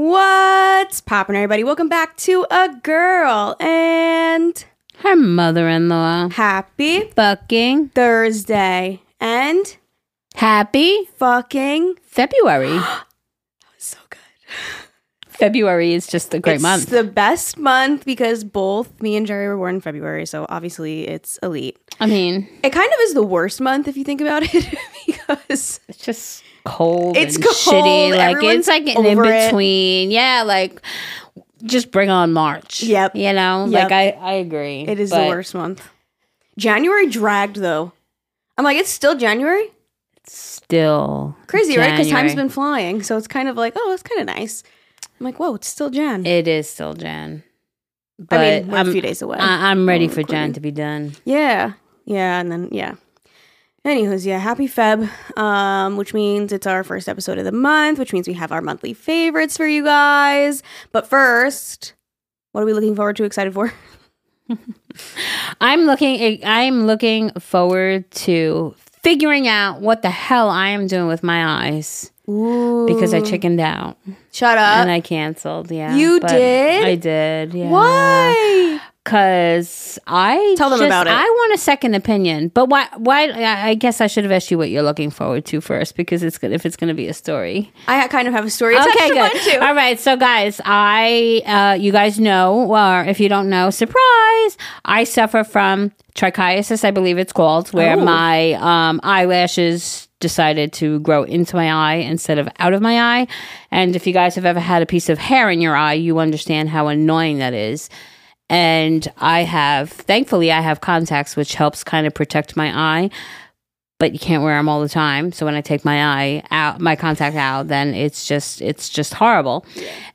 What's poppin', everybody? Welcome back to A Girl and Her mother in law. happy Fucking. Thursday and Happy fucking February. February is just a great month. it's month. the best month because both me and Geri were born in February, so obviously it's elite. I mean, It kind of is the worst month if you think about it because it's just cold. It's and cold, shitty. Like everyone's it's like in over it. between. Yeah, like just bring on March. Yep. You know, Yep. like I I agree. it is the worst month. January dragged though. I'm like, it's still January? Still Crazy, right? Because time's been flying. So it's kind of like, oh, it's kind of nice. I'm like, whoa, it's still Jan. It is still Jan. But I mean, we're I'm, a few days away. I, I'm ready Oh, for Jan to be done. yeah. Yeah. And then, yeah. Anywho's, yeah, happy Feb, um, which means it's our first episode of the month, which means we have our monthly favorites for you guys. But first, what are we looking forward to, excited for? I'm looking I'm looking forward to figuring out what the hell I am doing with my eyes Ooh. because I chickened out Shut up. and I canceled. Yeah. You did? I did. Yeah. Why? Cuz I Tell them just- about it. I want a second opinion. But why why I guess I should have asked you what you're looking forward to first because it's good if it's going to be a story. I kind of have a story. attached Okay, good. All right, so guys, I, uh, you guys know, or if you don't know, surprise, I suffer from trichiasis, I believe it's called, where Oh. my um, eyelashes decided to grow into my eye instead of out of my eye. And if you guys have ever had a piece of hair in your eye, you understand how annoying that is. And I have, thankfully, I have contacts, which helps kind of protect my eye but you can't wear them all the time. So when I take my eye out, my contact out, then it's just it's just horrible.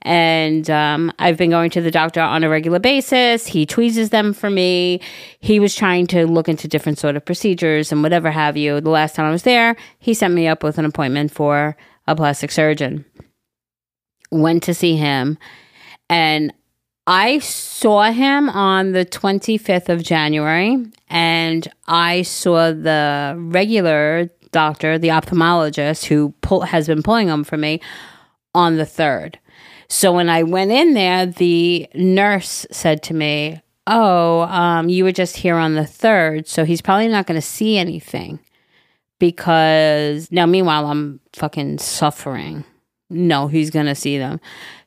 And um, I've been going to the doctor on a regular basis. He tweezes them for me. He was trying to look into different sort of procedures and whatever have you. The last time I was there, he sent me up with an appointment for a plastic surgeon. Went to see him, and I saw him on the 25th of January, and I saw the regular doctor, the ophthalmologist who pull, has been pulling them for me, on the 3rd. So when I went in there, the nurse said to me, Oh, um, you were just here on the 3rd, so he's probably not going to see anything. Because now, meanwhile, I'm fucking suffering. No, he's going to see them.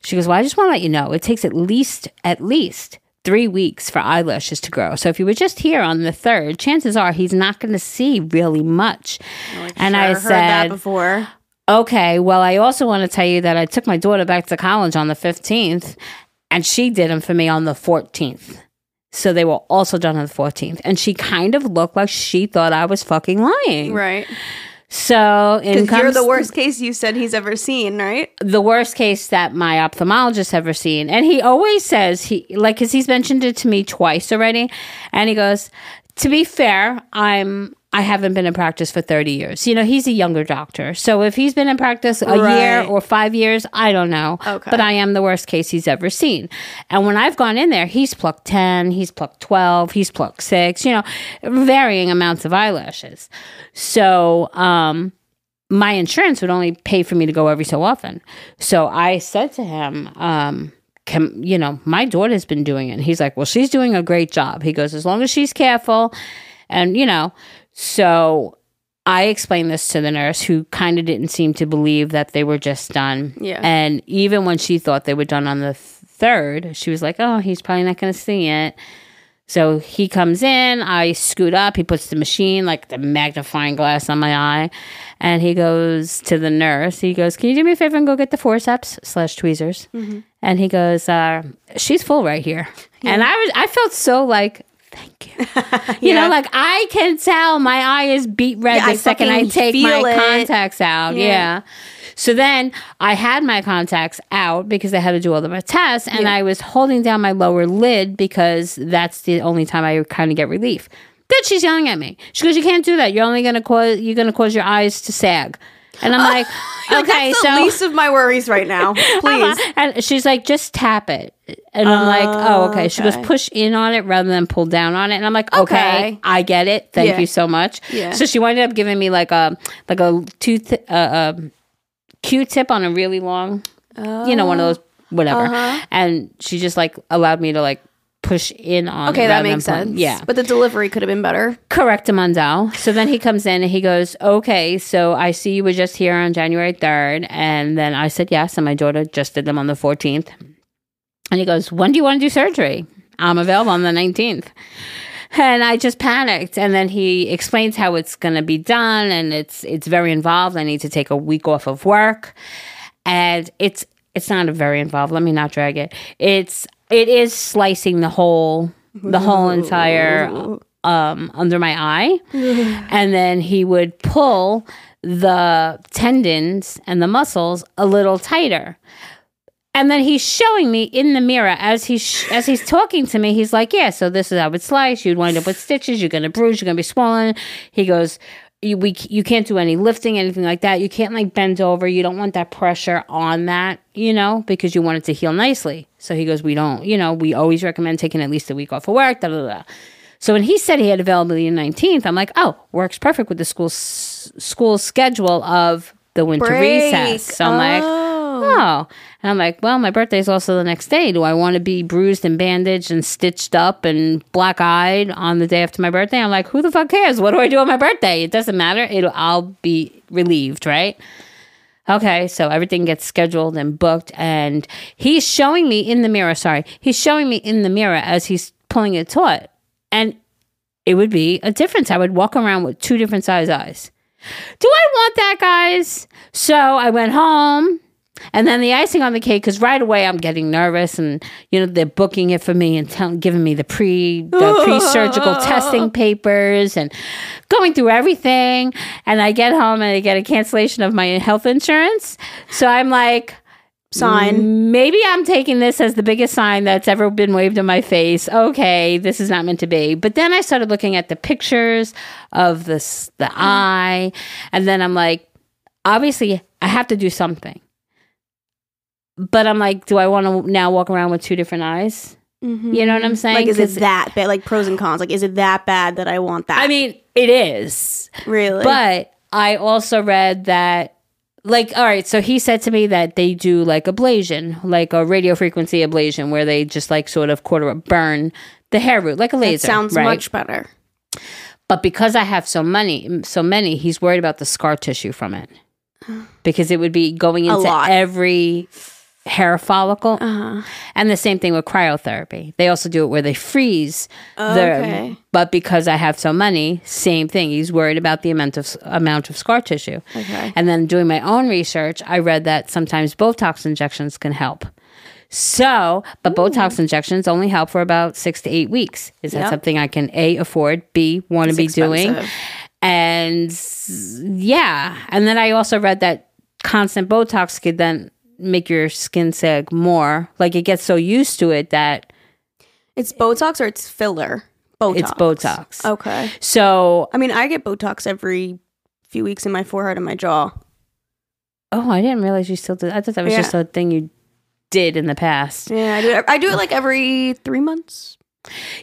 She goes, Well, I just want to let you know it takes at least, at least three weeks for eyelashes to grow. So if you were just here on the third, chances are he's not going to see really much. and I Sure, heard that said, before. Okay, well, I also want to tell you that I took my daughter back to college on the 15th and she did them for me on the 14th. So they were also done on the 14th. And she kind of looked like she thought I was fucking lying. Right. So in Because you're the worst case you said he's ever seen, right? the worst case that my ophthalmologist ever seen. And he always says he like cuz he's mentioned it to me twice already and he goes, "To be fair, I'm I haven't been in practice for 30 years. You know, he's a younger doctor. So if he's been in practice a year or 5 years, I don't know. Okay. But I am the worst case he's ever seen. And when I've gone in there, he's plucked 10, he's plucked 12, he's plucked 6, you know, varying amounts of eyelashes. So, um my insurance would only pay for me to go every so often. So I said to him, um, can, you know, my daughter's been doing it. And he's like, well, she's doing a great job. He goes, as long as she's careful. And, you know, so I explained this to the nurse who kind of didn't seem to believe that they were just done. Yeah. And even when she thought they were done on the third, she was like, oh, he's probably not going to see it. So he comes in, I scoot up, he puts the machine, like the magnifying glass on my eye, and he goes to the nurse. He goes, Can you do me a favor and go get the forceps slash tweezers? And he goes, uh, She's full right here. And I was I felt so like Thank you. You Yeah. know, like I can tell my eye is beat red Yeah, the I second I take my it. contacts out. Yeah. yeah. So then I had my contacts out because I had to do all of my tests, and. I was holding down my lower lid because that's the only time I kind of get relief. Then she's yelling at me. She goes, "You can't do that. You're only gonna cause you're gonna cause your eyes to sag." And I'm like, "Okay, That's so." the least of my worries right now. Uh-huh. Please. and she's like, just tap it. And I'm like, oh, okay. She goes, okay. push in on it rather than pull down on it. And I'm like, okay, Okay. I get it. Thank Yeah. you so much. Yeah. So she winded up giving me like a like a tooth uh, um, Q-tip on a really long you know, one of those whatever. Uh-huh. And she just like allowed me to like push in on. Okay, it that rather makes than pull- sense. Yeah, But the delivery could have been better. correct, Amando. So then he comes in and he goes, "Okay, so I see you were just here on January third, and then I said yes, and my daughter just did them on the fourteenth. And he goes, "When do you want to do surgery? I'm available on the nineteenth. And I just panicked. And then he explains how it's going to be done, and it's it's very involved. I need to take a week off of work, and it's it's not a very involved. Let me not drag it. It's it is slicing the whole the whole entire um under my eye, and then he would pull the tendons and the muscles a little tighter. And then he's showing me in the mirror as he's as he's talking to me. He's like, "Yeah, so this is how it slice. You'd wind up with stitches. You're gonna bruise. You're gonna be swollen." He goes, "You we you can't do any lifting, anything like that. You can't like bend over. You don't want that pressure on that, you know, because you want it to heal nicely." So he goes, "We don't, you know, we always recommend taking at least a week off of work." Da, da, da. So when he said he had availability on 19th, I'm like, "Oh, works perfect with the school s- school schedule of the winter Break. recess." So I'm like. Oh. oh. And I'm like, well, my birthday's also the next day. Do I want to be bruised and bandaged and stitched up and black eyed on the day after my birthday? I'm like, who the fuck cares? What do I do on my birthday? It doesn't matter. It'll, I'll be relieved, right? Okay, so everything gets scheduled and booked, and he's showing me in the mirror. Sorry, he's showing me in the mirror as he's pulling it taut, and it would be a difference. I would walk around with two different size eyes. Do I want that, guys? So I went home. And then the icing on the cake, because right away I'm getting nervous, and you know they're booking it for me and tell, giving me the pre the pre surgical testing papers and going through everything. And I get home and I get a cancellation of my health insurance. So I'm like, Sign. Maybe I'm taking this as the biggest sign that's ever been waved in my face. Okay, this is not meant to be. But then I started looking at the pictures of this the mm. eye, and then I'm like, obviously I have to do something. But I'm like, do I want to now walk around with two different eyes? Mm-hmm. You know what I'm saying? Like, is it that bad? Like pros and cons. Like, is it that bad that I want that? I mean, it is. really? But I also read that, like, all right, so he said to me that they do like ablation, like a radio frequency ablation, where they just like sort of quarter burn the hair root, like a that laser. sounds right? much better. But because I have so many, so many, he's worried about the scar tissue from it because it would be going into every hair follicle. Uh-huh. And the same thing with cryotherapy. They also do it where they freeze Okay. the. But because I have so many, same thing. He's worried about the amount of amount of scar tissue. Okay. And then doing my own research, I read that sometimes Botox injections can help. So, but Botox injections only help for about six to eight weeks. Is that Yep. something I can a afford, b want to be doing? And yeah, and then I also read that constant Botox could then make your skin sag more. Like it gets so used to it that It's Botox or it's filler. Botox. it's Botox. Okay. So, I mean, I get Botox every few weeks in my forehead and my jaw. oh, I didn't realize you still did. I thought that was Yeah. just a thing you did in the past. Yeah, I do. It, I do it like every three months.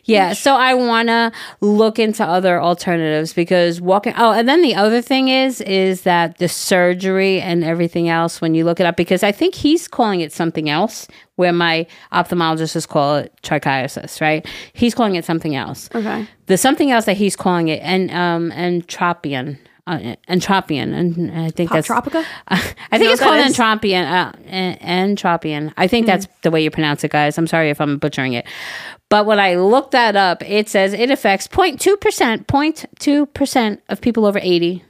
Yeah, so I want to look into other alternatives because walking. Oh, and then the other thing is is that the surgery and everything else when you look it up because I think he's calling it something else where my ophthalmologist is call it trichiasis, right? He's calling it something else. Okay. The something else that he's calling it and um entropion. Uh, entropion, and I think Pop that's Tropica? I think know it's called is? entropion. Uh, entropion. I think that's the way you pronounce it, guys. I'm sorry if I'm butchering it. But when I looked that up, it says it affects 0.2%, 0.2% of people over 80.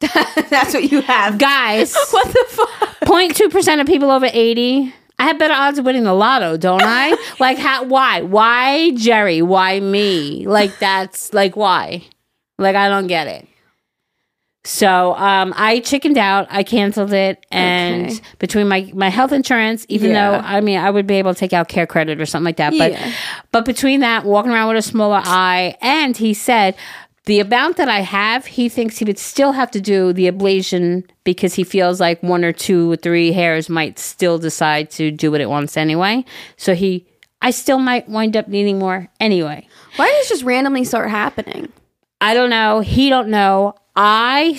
That's what you have. Guys, what the fuck? 0.2% of people over 80. I have better odds of winning the lotto, don't I? like, how, why? Why Geri? Why me? Like, that's like, why? Like, I don't get it. So um, I chickened out. I canceled it, and Okay. between my my health insurance, even Yeah. though I mean I would be able to take out care credit or something like that, but Yeah. but between that, walking around with a smaller eye, and he said the amount that I have, he thinks he would still have to do the ablation because he feels like one or two or three hairs might still decide to do what it wants anyway. So he, I still might wind up needing more anyway. Why does this just randomly start happening? I don't know. He don't know. I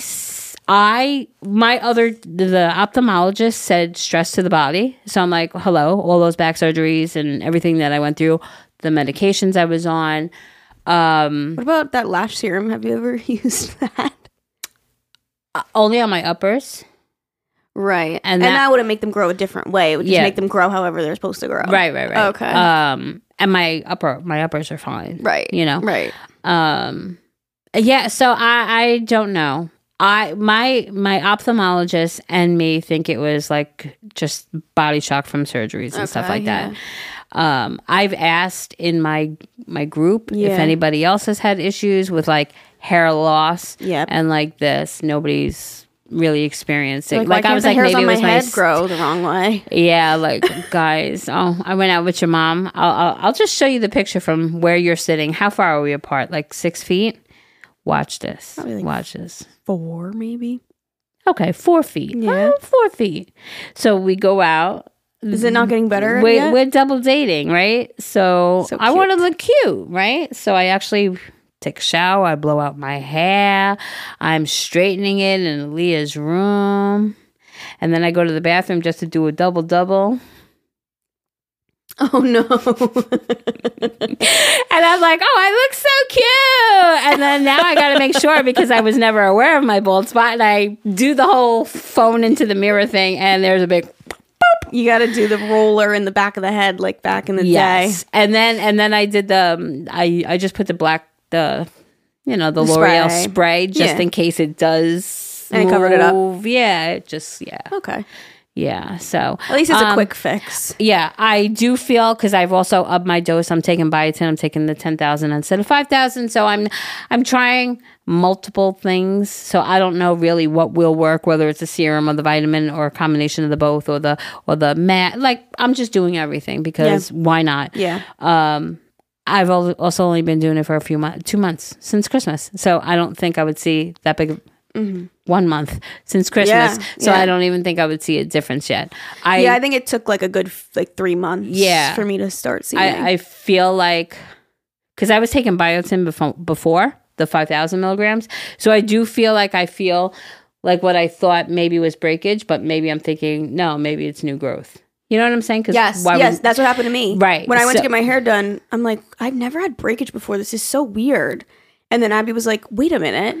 I my other the ophthalmologist said stress to the body. So I'm like, hello, all those back surgeries and everything that I went through, the medications I was on. Um, What about that lash serum? Have you ever used that? only on my uppers. Right. And And, that- that, wouldn't make them grow a different way. It would just Yeah. make them grow however they're supposed to grow. Right, right, right. Okay. Um, and my upper my uppers are fine. Right. You know. Right. Um, yeah. So I I don't know. I my my ophthalmologist and me think it was like just body shock from surgeries and stuff Okay, like that. Um, I've asked in my my group if anybody else has had issues with like hair loss Yep. and like this. Nobody's really experienced it. Like, Like, I was like, maybe it my was my head s- grow the wrong way. yeah, like guys. Oh, I went out with your mom. I'll, I'll I'll just show you the picture from where you're sitting. How far are we apart? Like six feet. Watch this. Like- Watch this. Four, maybe. Okay, four feet. Yeah. Oh, four feet. So we go out. Is it not getting better? We're, we're double dating, right? So, So I want to look cute, right? So I actually take a shower. I blow out my hair. I'm straightening it in Leah's room. And then I go to the bathroom just to do a double double. Oh no. And I'm like, oh, I look so cute. And then now I got to make sure because I was never aware of my bald spot. And I do the whole phone into the mirror thing, and there's a big boop. you got to do the roller in the back of the head, like back in the day. yes. And then and then I did the um, I I just put the black the you know the, The L'Oreal spray. spray, just Yeah. in case it does. And it covered it up. Yeah, it just yeah. Okay. Yeah. So At least it's a um, quick fix. Yeah, I do feel because I've also upped my dose. I'm taking biotin. I'm taking the ten thousand instead of five thousand. So I'm I'm trying multiple things. So I don't know really what will work, whether it's a serum or the vitamin or a combination of the both or the or the mat. Like I'm just doing everything because why not? Yeah. Um, I've also only been doing it for a few months, two months since Christmas. So I don't think I would see that big. Of- One month since Christmas, Yeah, so yeah. I don't even think I would see a difference yet. I yeah, I think it took like a good like three months. Yeah. for me to start seeing. I, I feel like because I was taking biotin before, before the 5,000 milligrams. So I do feel like I feel like what I thought maybe was breakage, but maybe I'm thinking, no, maybe it's new growth. You know what I'm saying? Because yes, yes, that's what happened to me. Right, when I went so- to get my hair done, I'm like, I've never had breakage before. This is so weird. And then Abby was like, "Wait a minute,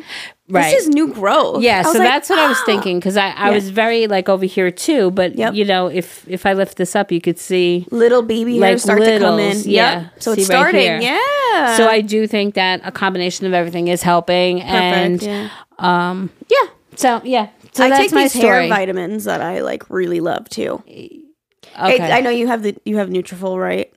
Right. this is new growth." yeah, so like, that's what I was "Ah." thinking because I, I Yeah. was very like over here too. But Yep. you know, if if I lift this up, you could see. Little baby Like hairs start to come in. littles, Yep. yeah. So See it's starting. yeah. So I do think that a combination of everything is helping, and yeah. um, yeah. So yeah, so I take my these hair vitamins that I like really love too. Okay. I, I know you have the you have Nutrafol, right?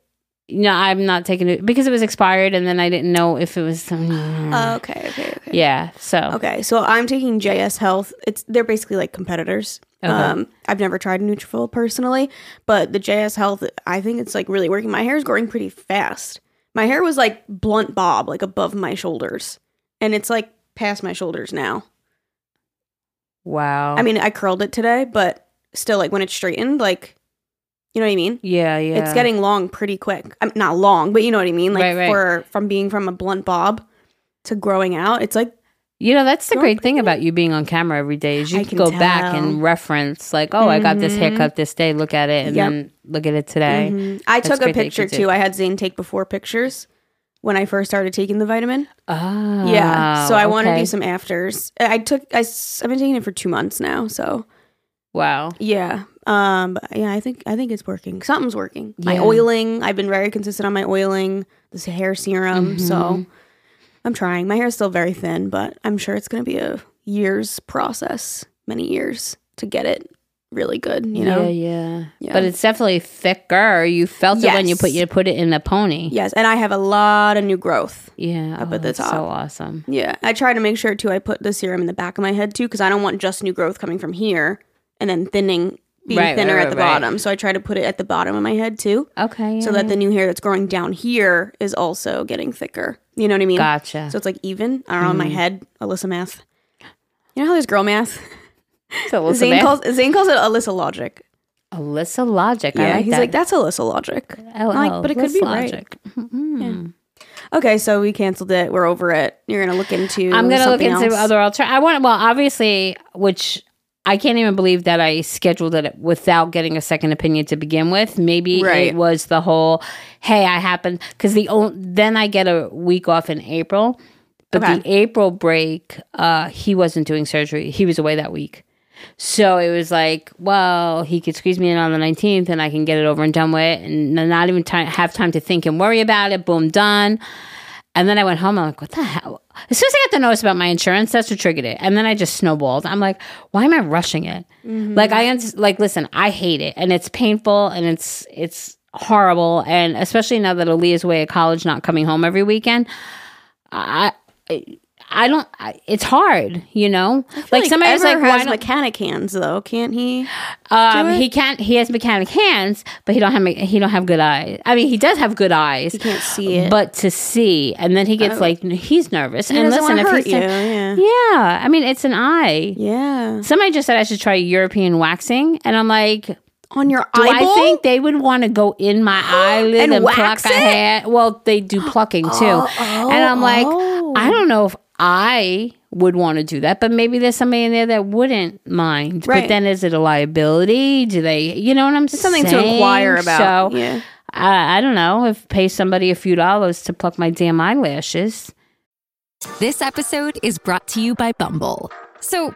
No, I'm not taking it because it was expired, and then I didn't know if it was. Oh, okay, okay, okay. yeah. So Okay, so I'm taking JS Health. It's they're basically like competitors. Okay. Um, I've never tried Nutrafol personally, but the JS Health, I think it's like really working. My hair is growing pretty fast. My hair was like blunt bob, like above my shoulders, and it's like past my shoulders now. wow. I mean, I curled it today, but still, like when it's straightened, like you know what I mean. yeah, yeah. It's getting long pretty quick. I'm not long, but you know what I mean. Like Right, right. for from being from a blunt bob to growing out, it's like You know, that's the great thing about you being on camera every day is you can, can go back and reference, like, oh, I got this Mhm. haircut this day. Look at it, and Yep. then look at it today. Mhm. I That's took a great that you picture too. I had Zane take before pictures when I first started taking the vitamin. Oh, yeah, so I want to do some afters. I took I, have been taking it for two months now. So Wow. yeah, um, but yeah, I think I think it's working. Something's working. My oiling, I've been very consistent on my oiling. This hair serum, so Mhm. I'm trying. My hair is still very thin, but I'm sure it's going to be a years process, many years to get it really good. You know. yeah, yeah, Yeah. But it's definitely thicker. You felt it when you put you put it in a pony. Yes, and I have a lot of new growth. Yeah, Up oh, at the that's top. So awesome. Yeah, I try to make sure too. I put the serum in the back of my head too, because I don't want just new growth coming from here and then thinning, being Right, thinner right, at the bottom. So I try to put it at the bottom of my head too, Okay. so that the new hair that's growing down here is also getting thicker. You know what I mean? gotcha. So it's like even. I don't know Mm-hmm. my head, Allisa math. You know how there's girl math? so Zane Allisa, calls Zane calls it Allisa logic. Allisa Logic. I Yeah, like he's that. like that's Alyssa logic. Oh, like, oh, but it could be right. Logic. Mhm. Okay, so we canceled it. We're over it. You're gonna look into. I'm gonna look into else? other alter. I want well, obviously, which I can't even believe that I scheduled it without getting a second opinion to begin with. Maybe Right. it was the whole, hey, I happened because the o- then I get a week off in April, but Okay. the April break, uh, he wasn't doing surgery. He was away that week. So it was like, well, he could squeeze me in on the 19th and I can get it over and done with and not even time, have time to think and worry about it. Boom, done. And then I went home. I'm like, what the hell? As soon as I got the notice about my insurance, that's what triggered it. And then I just snowballed. I'm like, why am I rushing it? Mm-hmm. Like I like listen, I hate it, and it's painful, and it's it's horrible, and especially now that Aaliyah's away at college, not coming home every weekend. I. I I don't. I, it's hard, you know. Like, Like somebody was like, "Why has don't mechanic hands though, can't he? um, he can't. He has mechanic hands, but he don't have. He don't have good eyes. I mean, he does have good eyes. He can't see it. but to see, and then he gets like he's nervous. He and listen, if he's you. Yeah. yeah, I mean, it's an eye. Yeah. Somebody just said I should try European waxing, and I'm like, On your do eyeball. I think they would want to go in my eyelid And and, wax pluck a it? hair? Well, they do plucking too, and I'm like, oh. I don't know if I would want to do that, but maybe there's somebody in there that wouldn't mind. But Right. then, is it a liability? Do they? You know what I'm saying? something to inquire about. So yeah. I, I don't know if pay somebody a few dollars to pluck my damn eyelashes. This episode is brought to you by Bumble. So,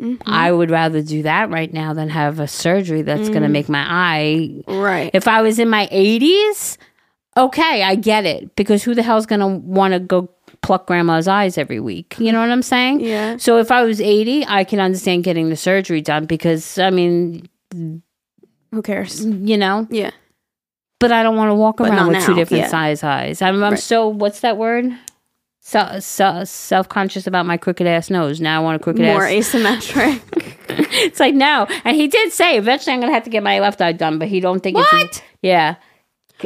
Mm-hmm. I would rather do that right now than have a surgery that's going to mm-hmm. make my eye Right. If I was in my 80s, okay, I get it because who the hell's going to want to go pluck grandma's eyes every week? You know what I'm saying? Yeah. So if I was 80, I can understand getting the surgery done because I mean, Who cares? you know, Yeah. but I don't want to walk But around with two different yeah. size eyes. I'm, I'm Right. so what's that word? So, so, self-conscious about my crooked ass nose. Now I want a crooked More ass. asymmetric. it's like no, and he did say eventually I'm gonna have to get my left eye done, but he don't think it's What? yeah.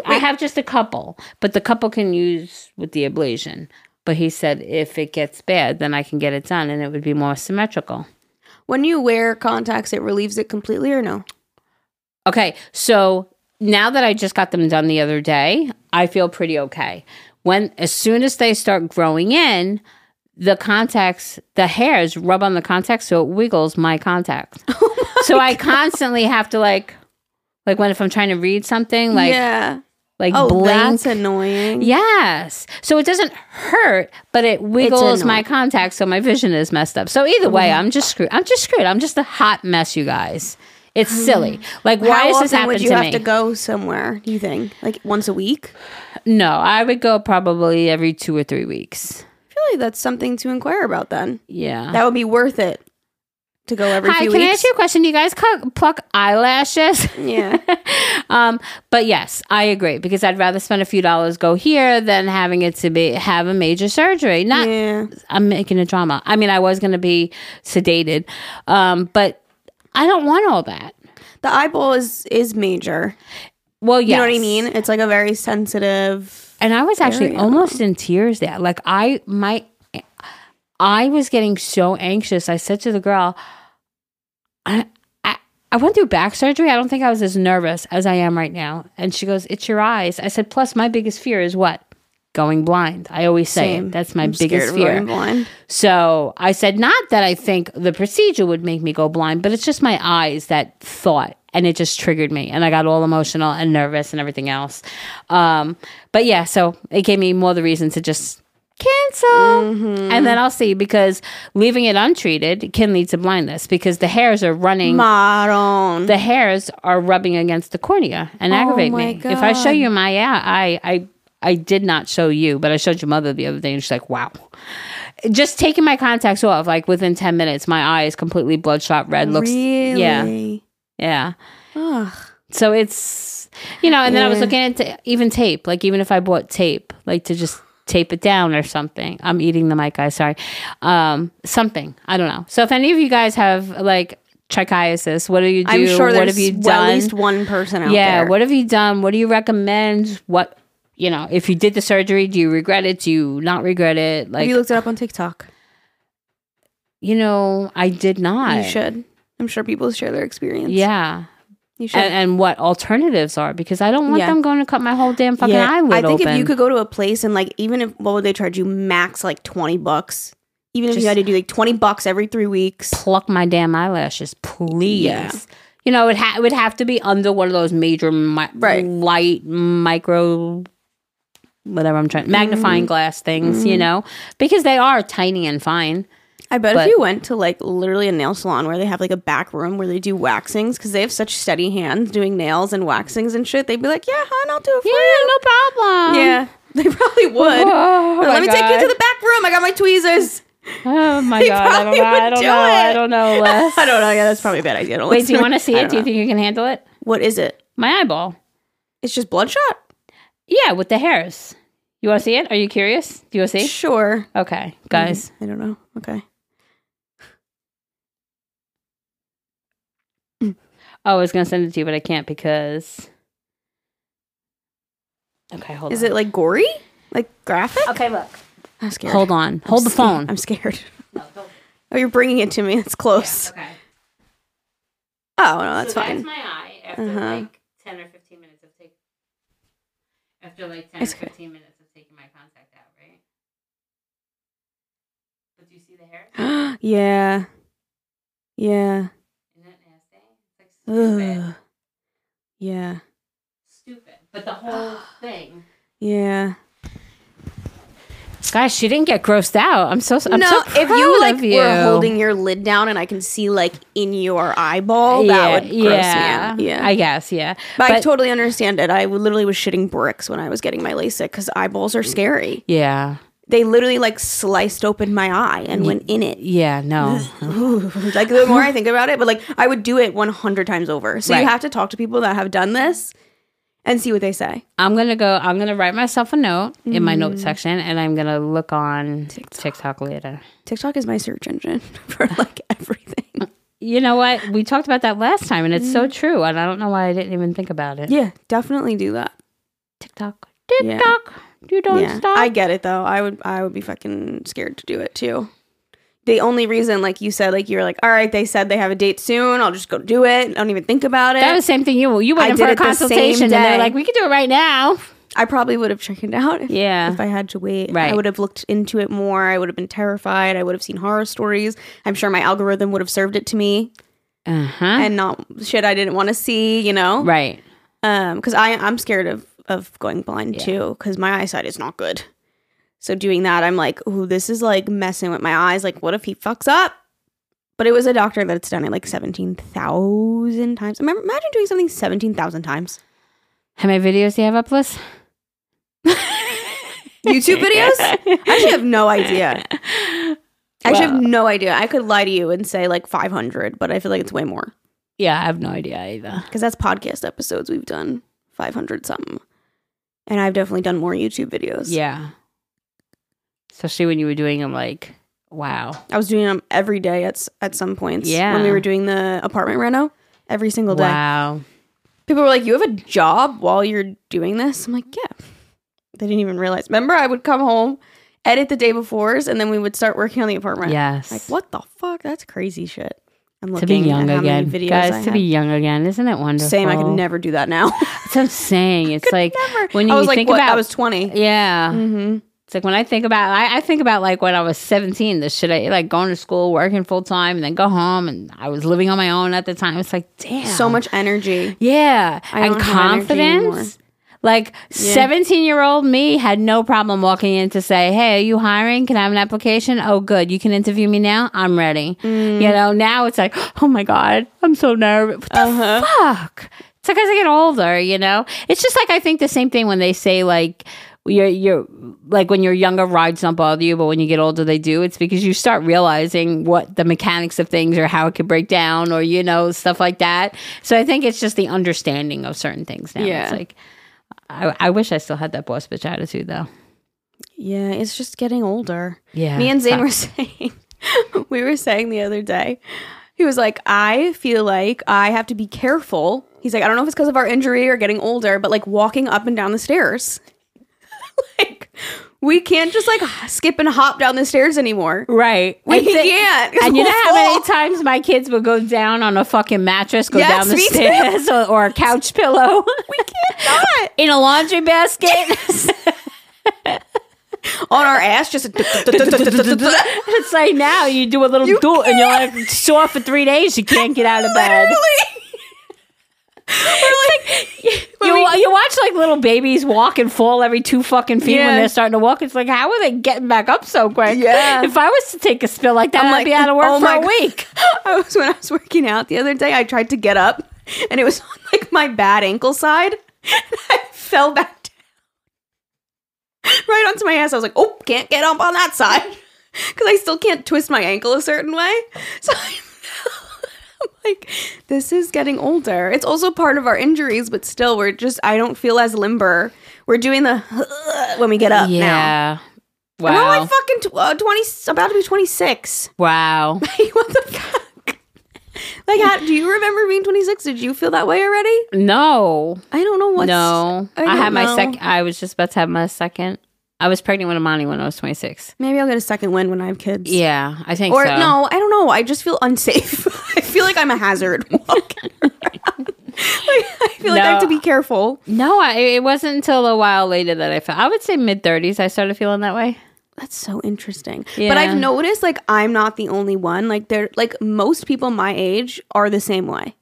I have just a couple, but the couple can use with the ablation. But he said if it gets bad, then I can get it done, and it would be more symmetrical. when you wear contacts, it relieves it completely or no? Okay, so now that I just got them done the other day, I feel pretty okay. When as soon as they start growing in, the contacts, the hairs rub on the contacts, so it wiggles my contact. so I constantly have to like, like when if I'm trying to read something, like yeah. like Oh, blink. that's annoying. Yes. So it doesn't hurt, but it wiggles my annoying. contact, so my vision is messed up. So either way, I'm just screwed. I'm just screwed. I'm just a hot mess, you guys. It's silly. Like, why How often this happen would you to have me? to go somewhere? Do you think like once a week? No, I would go probably every two or three weeks. I feel like that's something to inquire about. Then Yeah. that would be worth it to go every Hi, few can I weeks. ask you a question? Do you guys cu- pluck eyelashes? yeah. um, but yes, I agree because I'd rather spend a few dollars go here than having it to be have a major surgery. Not Yeah. I'm making a drama. I mean, I was going to be sedated, um, but I don't want all that. The eyeball is is major. Well, yes. You know what I mean? It's like a very sensitive. And I was actually area. almost in tears there. Like I my I was getting so anxious. I said to the girl, I I, I went through back surgery. I don't think I was as nervous as I am right now. And she goes, It's your eyes. I said, plus my biggest fear is what? Going blind. I always say Same. it. That's my I'm biggest fear. going blind. So I said, not that I think the procedure would make me go blind, but it's just my eyes that thought. And it just triggered me. And I got all emotional and nervous and everything else. Um, but yeah, so it gave me more the reason to just cancel. Mm-hmm. And then I'll see because leaving it untreated can lead to blindness because the hairs are running. Maron. the hairs are rubbing against the cornea and Oh aggravate me. If I show you my eye, I, I I did not show you, but I showed your mother the other day, and she's like, "Wow." Just taking my contacts off, like within ten minutes, my eye is completely bloodshot red. Looks, really? yeah, yeah. Ugh. So it's you know, and then I was looking at t- even tape, like even if I bought tape, like to just tape it down or something. I'm eating the mic, guys. Sorry. Um, something. I don't know. So if any of you guys have like trichiasis, what do you do? I'm sure what there's have you done? at least one person out yeah. there. Yeah, what have you done? What do you recommend? What you know? If you did the surgery, do you regret it? Do you not regret it? Like have you looked it up on TikTok? you know, I did not. You should. I'm sure people share their experience. Yeah. you should. And, and what alternatives are because I don't want Yeah. them going to cut my whole damn fucking yeah, eyelid I think open. if you could go to a place and like even if what would they charge you max like 20 bucks. Even if Just- you had to do like 20 bucks every 3 weeks. pluck my damn eyelashes, please. Yeah. You know, it, ha- it would have to be under one of those major mi- Right. light micro, whatever I'm trying, magnifying mm. glass things, you mm. know, because they are tiny and fine. I bet But- if you went to like literally a nail salon where they have like a back room where they do waxings because they have such steady hands doing nails and waxings and shit, they'd be like, "Yeah, hon, I'll do it for Yeah, no problem. Yeah, they probably oh would. Oh, Let me take you to the back room. I got my tweezers. Oh my They god! I don't know. I don't do know. I don't know. Les. I don't know. Yeah, that's probably a bad idea. Wait, do you want to see it? Do you know. think you can handle it? What is it? My eyeball. It's just bloodshot. Yeah, with the hairs. You want to see it? Are you curious? Do you want to see? Sure, Okay, guys. I don't know. Okay. Oh, I was gonna send it to you, but I can't because. Okay, hold Is on. it like gory? Like graphic? Okay, look. I'm scared. Hold on. I'm Hold the scared. phone. I'm scared. No, don't- Oh, you're bringing it to me. It's close. okay. Oh no, that's so fine. That's my eye after Uh-huh. like ten or fifteen minutes of taking. After like ten It's or okay. fifteen minutes of taking my contact out, right? But do you see the hair? yeah. Yeah. Isn't that nasty? It's like stupid. Ugh. Yeah. Stupid. But the whole thing. Yeah. Guys, she didn't get grossed out. I'm so. I'm no, so if you proud like you. were holding your lid down and I can see like in your eyeball, that would gross yeah, me out. Yeah. I guess, yeah. but, I totally understand it. I literally was shitting bricks when I was getting my LASIK because eyeballs are scary. Yeah, They literally like sliced open my eye and went in it. yeah, no. like the more I think about it, but like I would do it 100 times over. So you have to talk to people that have done this and see what they say. I'm gonna go. I'm gonna write myself a note in my Mm. note section, and I'm gonna look on TikTok, later. TikTok is my search engine for like everything. You know what? We talked about that last time, and it's so true. And I don't know why I didn't even think about it. Mm. Yeah, definitely do that. TikTok, Yeah. TikTok. You don't yeah, stop. I get it though. I would I would be fucking scared to do it too. The only reason, like you said, like you were like, all right, they said they have a date soon. I'll just go do it. I don't even think about it. that was the same thing. You you went I in for a consultation, and they're like, "We could do it right now." I probably would have chickened out if, Yeah. if I had to wait. Right. I would have looked into it more. I would have been terrified. I would have seen horror stories. I'm sure my algorithm would have served it to me Uh huh. and not shit I didn't want to see. You know, Right. um because i i'm scared of of going blind Yeah. too because my eyesight is not good so doing that i'm like ooh this is like messing with my eyes. Like what if he fucks up? But it was a doctor that's done it like 17,000 times. Imagine doing something 17,000 times. How many videos do you have up, Liz? youtube videos? I actually have no idea. I actually have no idea. I could lie to you and say like 500 but i feel like it's way more. Yeah, I have no idea either. because that's podcast episodes. We've done 500 something. And i've definitely done more youtube videos. Yeah. Especially when you were doing them, like, wow. I was doing them every day at at some points. Yeah. when we were doing the apartment reno, every single day. Wow. People were like, "You have a job while you're doing this?" I'm like, "Yeah." They didn't even realize. Remember, I would come home, edit the day befores, and then we would start working on the apartment. Yes. Like, what the fuck? That's crazy shit. I'm to looking be young at how again, many videos guys. I to be young again, isn't it wonderful? Same. I could never do that now. That's what I'm saying. It's like never. when you I was like, think what? about. I was 20. yeah. Mm-hmm. It's like when I think about. I, I think about like when I was 17. The shit I like going to school, working full time, and then go home, and I was living on my own at the time. It's like damn, So much energy. Yeah, I and confidence. Like seventeen year old me had no problem walking in to say, "Hey, are you hiring? Can I have an application? Oh, good. You can interview me now. I'm ready." Mm. You know, now it's like, "Oh my god, I'm so nervous." What the Uh-huh. fuck? It's like as I get older, you know. It's just like I think the same thing when they say like. You're, you're like when you're younger, rides don't bother you, but when you get older, they do. It's because you start realizing what the mechanics of things or how it could break down or, you know, stuff like that. So I think it's just the understanding of certain things now. Yeah. It's like, I, I wish I still had that boss bitch attitude though. Yeah, it's just getting older. Yeah. Me and Zane were saying, we were saying the other day, he was like, I feel like I have to be careful. He's like, I don't know if it's because of our injury or getting older, but like walking up and down the stairs. like, we can't just like skip and hop down the stairs anymore. Right. We And can't. And you know we'll how many times my kids would go down on a fucking mattress, go Yes, down the stairs, or, or a couch pillow we can't not in a laundry basket? on our ass. Just it's like now you do a little do and you're like sore for three days. You can't get out of bed. You, you watch like little babies walk and fall every two fucking feet when they're starting to walk. It's like, how are they getting back up so quick? Yeah. If I was to take a spill like that, I'm I'd like, be out of work oh for my a God. week. I was when I was working out the other day. I tried to get up, and it was on like my bad ankle side. And I fell back down right onto my ass. I was like, "Oh, can't get up on that side because I still can't twist my ankle a certain way." So I I'm like, "This is getting older." It's also part of our injuries, but still, we're just. I don't feel as limber. We're doing the when we get up now. yeah. And We're Wow. only fucking tw- uh, twenty, about to be twenty six. wow. Like, what the fuck? Like, how, do you remember being 26? Did you feel that way already? No. I don't know what. no. I, don't had my second. I was just about to have my second. I was pregnant with Amani when I was 26. Maybe I'll get a second win when I have kids. Yeah, I think Or so. no, I don't know. I just feel unsafe. I feel like I'm a hazard walking like, I feel like I have to be careful. No, I, it wasn't until a while later that I felt. I would say mid 30s. I started feeling that way. That's so interesting. But I've noticed like I'm not the only one. Like there like most people my age are the same way.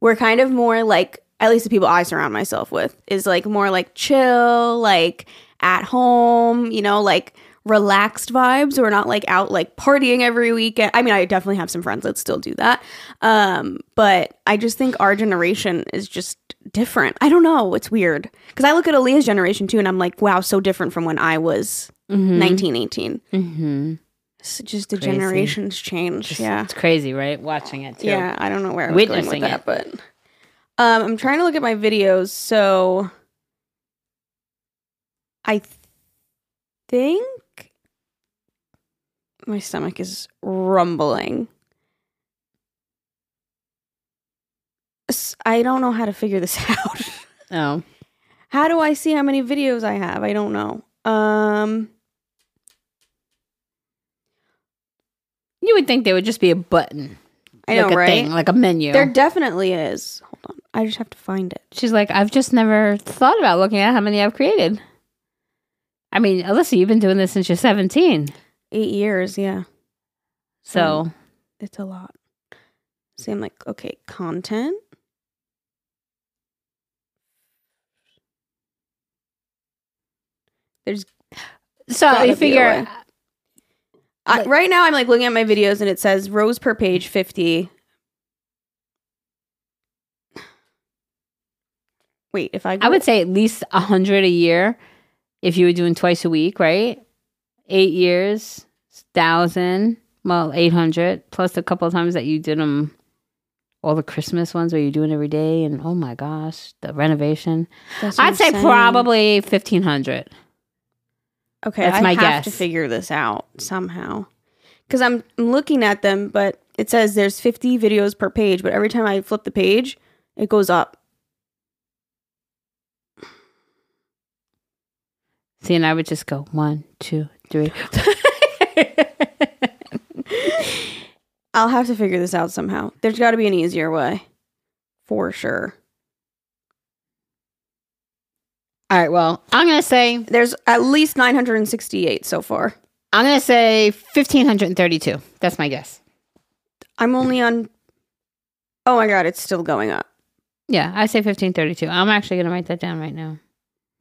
We're kind of more like at least the people I surround myself with is like more like chill, like at home, you know, like relaxed vibes. We're not like out like partying every weekend. I mean, I definitely have some friends that still do that. Um, but I just think our generation is just different. I don't know. It's weird. Because I look at Aaliyah's generation too, and I'm like, wow, so different from when I was 19, 18. Mm-hmm. It's just the Crazy. generations change. yeah. It's crazy, right? Watching it too. Yeah. I don't know where I was going with Witnessing that, it. but um, I'm trying to look at my videos. So I th- think my stomach is rumbling. I don't know how to figure this out. Oh. how do I see how many videos I have? I don't know. Um, You would think there would just be a button. I know, like a right? Thing, like a menu. There definitely is. Hold on. I just have to find it. She's like, I've just never thought about looking at how many I've created. I mean, Allisa, you've been doing this since you're 17. Eight years, yeah. So, It's a lot. So I'm like, okay, content. There's so gotta you be a way. figure, I, right now I'm like looking at my videos and it says rows per page 50. Wait, if I I would say at least a hundred a year if you were doing twice a week, right? Eight years, thousand, well, eight hundred plus a couple of times that you did them, all the Christmas ones where you're doing every day, and oh my gosh, the renovation. I'd say saying. probably fifteen hundred. Okay, That's I my have to figure this out somehow. Because I'm looking at them, but it says there's 50 videos per page, but every time I flip the page, it goes up. See, and I would just go one, two, I'll have to figure this out somehow. There's got to be an easier way. For sure. All right, well, I'm gonna say There's at least 968 so far. I'm gonna say fifteen hundred and thirty-two. That's my guess. I'm only on. Oh my god, it's still going up. Yeah, I say fifteen thirty-two. I'm actually gonna write that down right now.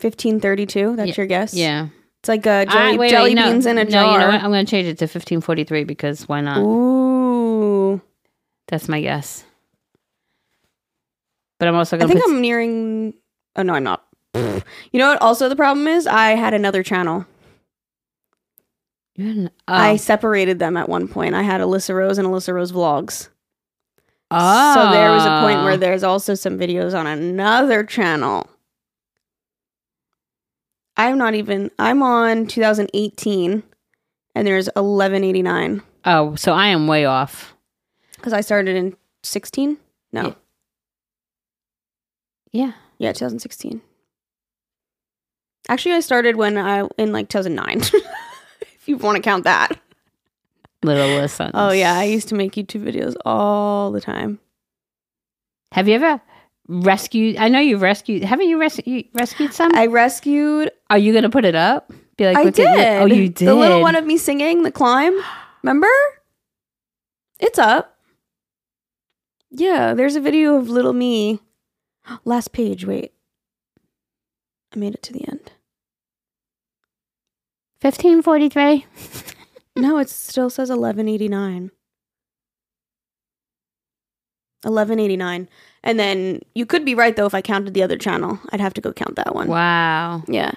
1532. That's Yeah, your guess? Yeah, It's like a I- jelly, wait, jelly wait, no, beans in a no, jar. you know what? I'm gonna change it to fifteen forty-three because why not? Ooh. That's my guess. But I'm also I gonna. think put, I'm nearing. Oh no, I'm not. You know what? Also, the problem is I had another channel. I oh. separated them at one point. I had Allisa Rose and Allisa Rose vlogs. oh. So there was a point where ah. there's also some videos on another channel. I'm not even. I'm on 2018, and there's 1189 Oh, so I am way off. because I started in 16. No, Yeah. Yeah. yeah, 2016. Actually, I started when I in like 2009. if you want to count that. Little listen. Oh yeah, I used to make YouTube videos all the time. Have you ever rescued? I know you've rescued. Haven't you rescued rescued some? I rescued. Are you gonna put it up? Be like, I at did. Oh, you did. The little one of me singing the climb. Remember? It's up. Yeah, there's a video of little me. Last page. Wait. I made it to the end. Fifteen forty three. No, it still says 1189. 1189. And then you could be right though if I counted the other channel. I'd have to go count that one. Wow, Yeah.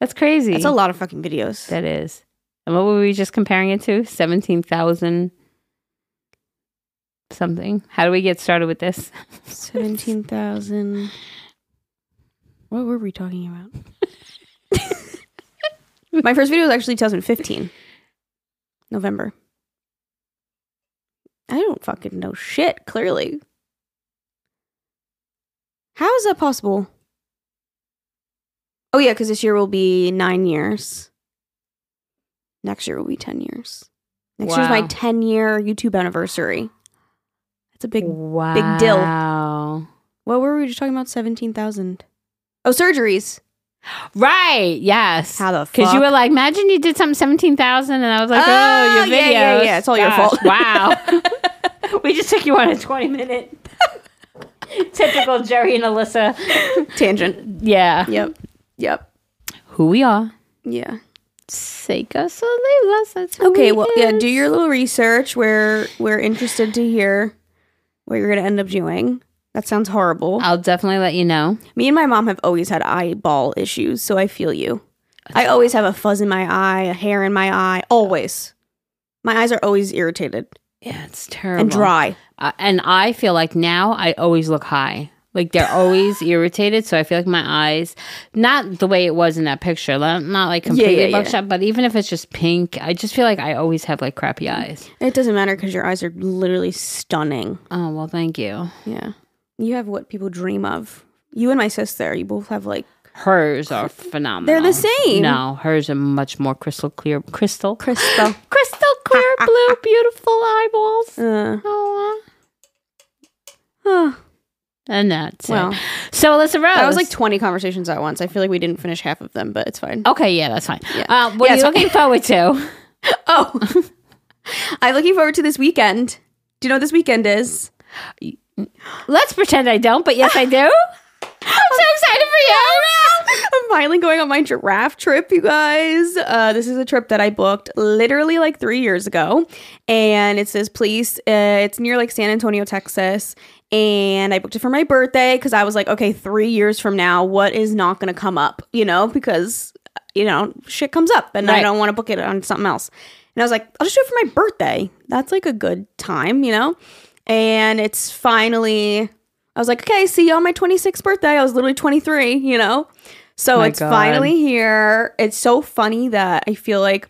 that's crazy. That's a lot of fucking videos. That is. And what were we just comparing it to? Seventeen thousand something. How do we get started with this? 17,000. What were we talking about? My first video was actually 2015. November. I don't fucking know shit, clearly. How is that possible? Oh, yeah, because this year will be nine years. Next year will be 10 years. Next year's my 10 year YouTube anniversary. That's a big wow. big deal. Wow. What were we just talking about? 17,000. Oh, surgeries. Right. Yes. How the Because you were like, imagine you did something seventeen thousand, and I was like, oh, Oh, your yeah, video. yeah, yeah. It's all your fault. Wow. we just took you on a twenty minute. Typical Geri and Allisa. Tangent. Yeah. Yep. Yep. Who we are. Yeah. Take us or leave us. That's who Okay, we well, yeah, do your little research. We're we're interested to hear what you're going to end up doing. That sounds horrible. I'll definitely let you know. Me and my mom have always had eyeball issues, so I feel you. I always have a fuzz in my eye, a hair in my eye, always. My eyes are always irritated Yeah, it's terrible. and dry. Uh, and I feel like now I always look high. Like they're always irritated, so I feel like my eyes, not the way it was in that picture, not not like completely yeah, yeah. buckshot, but even if it's just pink, I just feel like I always have like crappy eyes. It doesn't matter because your eyes are literally stunning. Oh well, thank you. Yeah. You have what people dream of. You and my sister, you both have like Hers are phenomenal. They're the same. No, hers are much more crystal clear, crystal, crystal. crystal clear blue, beautiful eyeballs. Uh, Oh, and that's Well, it. So Allisa Rose, that was like 20 conversations at once. I feel like we didn't finish half of them, but it's fine. okay, yeah, that's fine. Yeah. Uh, what Yeah, are you looking forward to? Oh, I'm looking forward to this weekend. Do you know what this weekend is? Let's pretend I don't, but yes, I do. I'm so excited for you. I'm finally going on my giraffe trip, you guys. Uh, this is a trip that I booked literally like three years ago, and it's this place. Uh, it's near like San Antonio, Texas, and I booked it for my birthday because I was like, okay, three years from now, what is not going to come up? You know, because you know shit comes up, and I Right. don't want to book it on something else. And I was like, I'll just do it for my birthday. That's like a good time, you know. And it's finally I was like, okay, see you on my 26th birthday. I was literally 23, you know? So My it's God. finally here. It's so funny that I feel like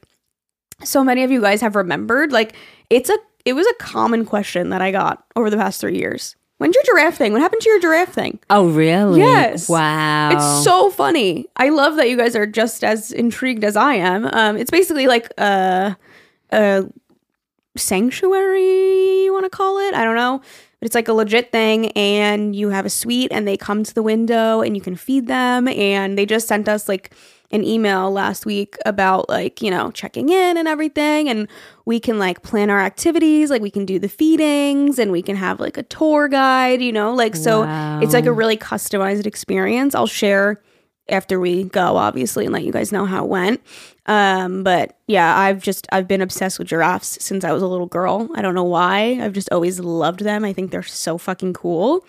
so many of you guys have remembered. Like, it's a, it was a common question that I got over the past three years. When's your giraffe thing? What happened to your giraffe thing? Oh, really? Yes. Wow. It's so funny. I love that you guys are just as intrigued as I am. Um, it's basically like a, a sanctuary, you want to call it? I don't know. But it's like a legit thing, and you have a suite, and they come to the window, and you can feed them. And they just sent us like an email last week about like, you know, checking in and everything. And we can like plan our activities, like we can do the feedings, and we can have like a tour guide, you know, like so it's like a really customized experience. I'll share after we go, obviously, and let you guys know how it went. Um, but yeah, I've just I've been obsessed with giraffes since I was a little girl. I don't know why. I've just always loved them. I think they're so fucking cool.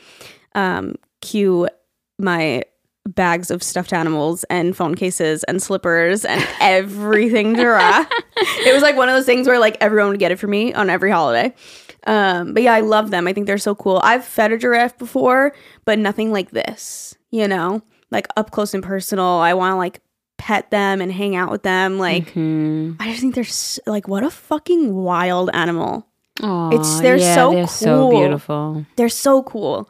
Um, cue my bags of stuffed animals and phone cases and slippers and everything giraffe. it was like one of those things where like everyone would get it for me on every holiday. Um, but yeah, I love them. I think they're so cool. I've fed a giraffe before, but nothing like this, you know, like up close and personal. I want to like pet them and hang out with them. Like Hmm. I just think they're s- like what a fucking wild animal. Aw, It's- they're yeah, so they're so cool. beautiful. They're so cool.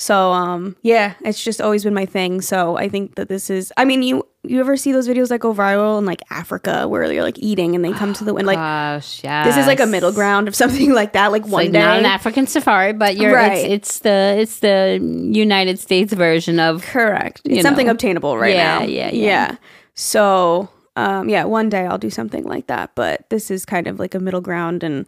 So um yeah, it's just always been my thing. So I think that this is I mean you you ever see those videos that go viral in like Africa where you're like eating and they come to the and like Gosh, yeah. this is like a middle ground of something like that like one like day. not an African safari, but you're Right. it's, it's the it's the United States version of Correct. It's you something know. obtainable right Yeah, now. yeah, yeah. Yeah. So, um, yeah, one day I'll do something like that, but this is kind of like a middle ground and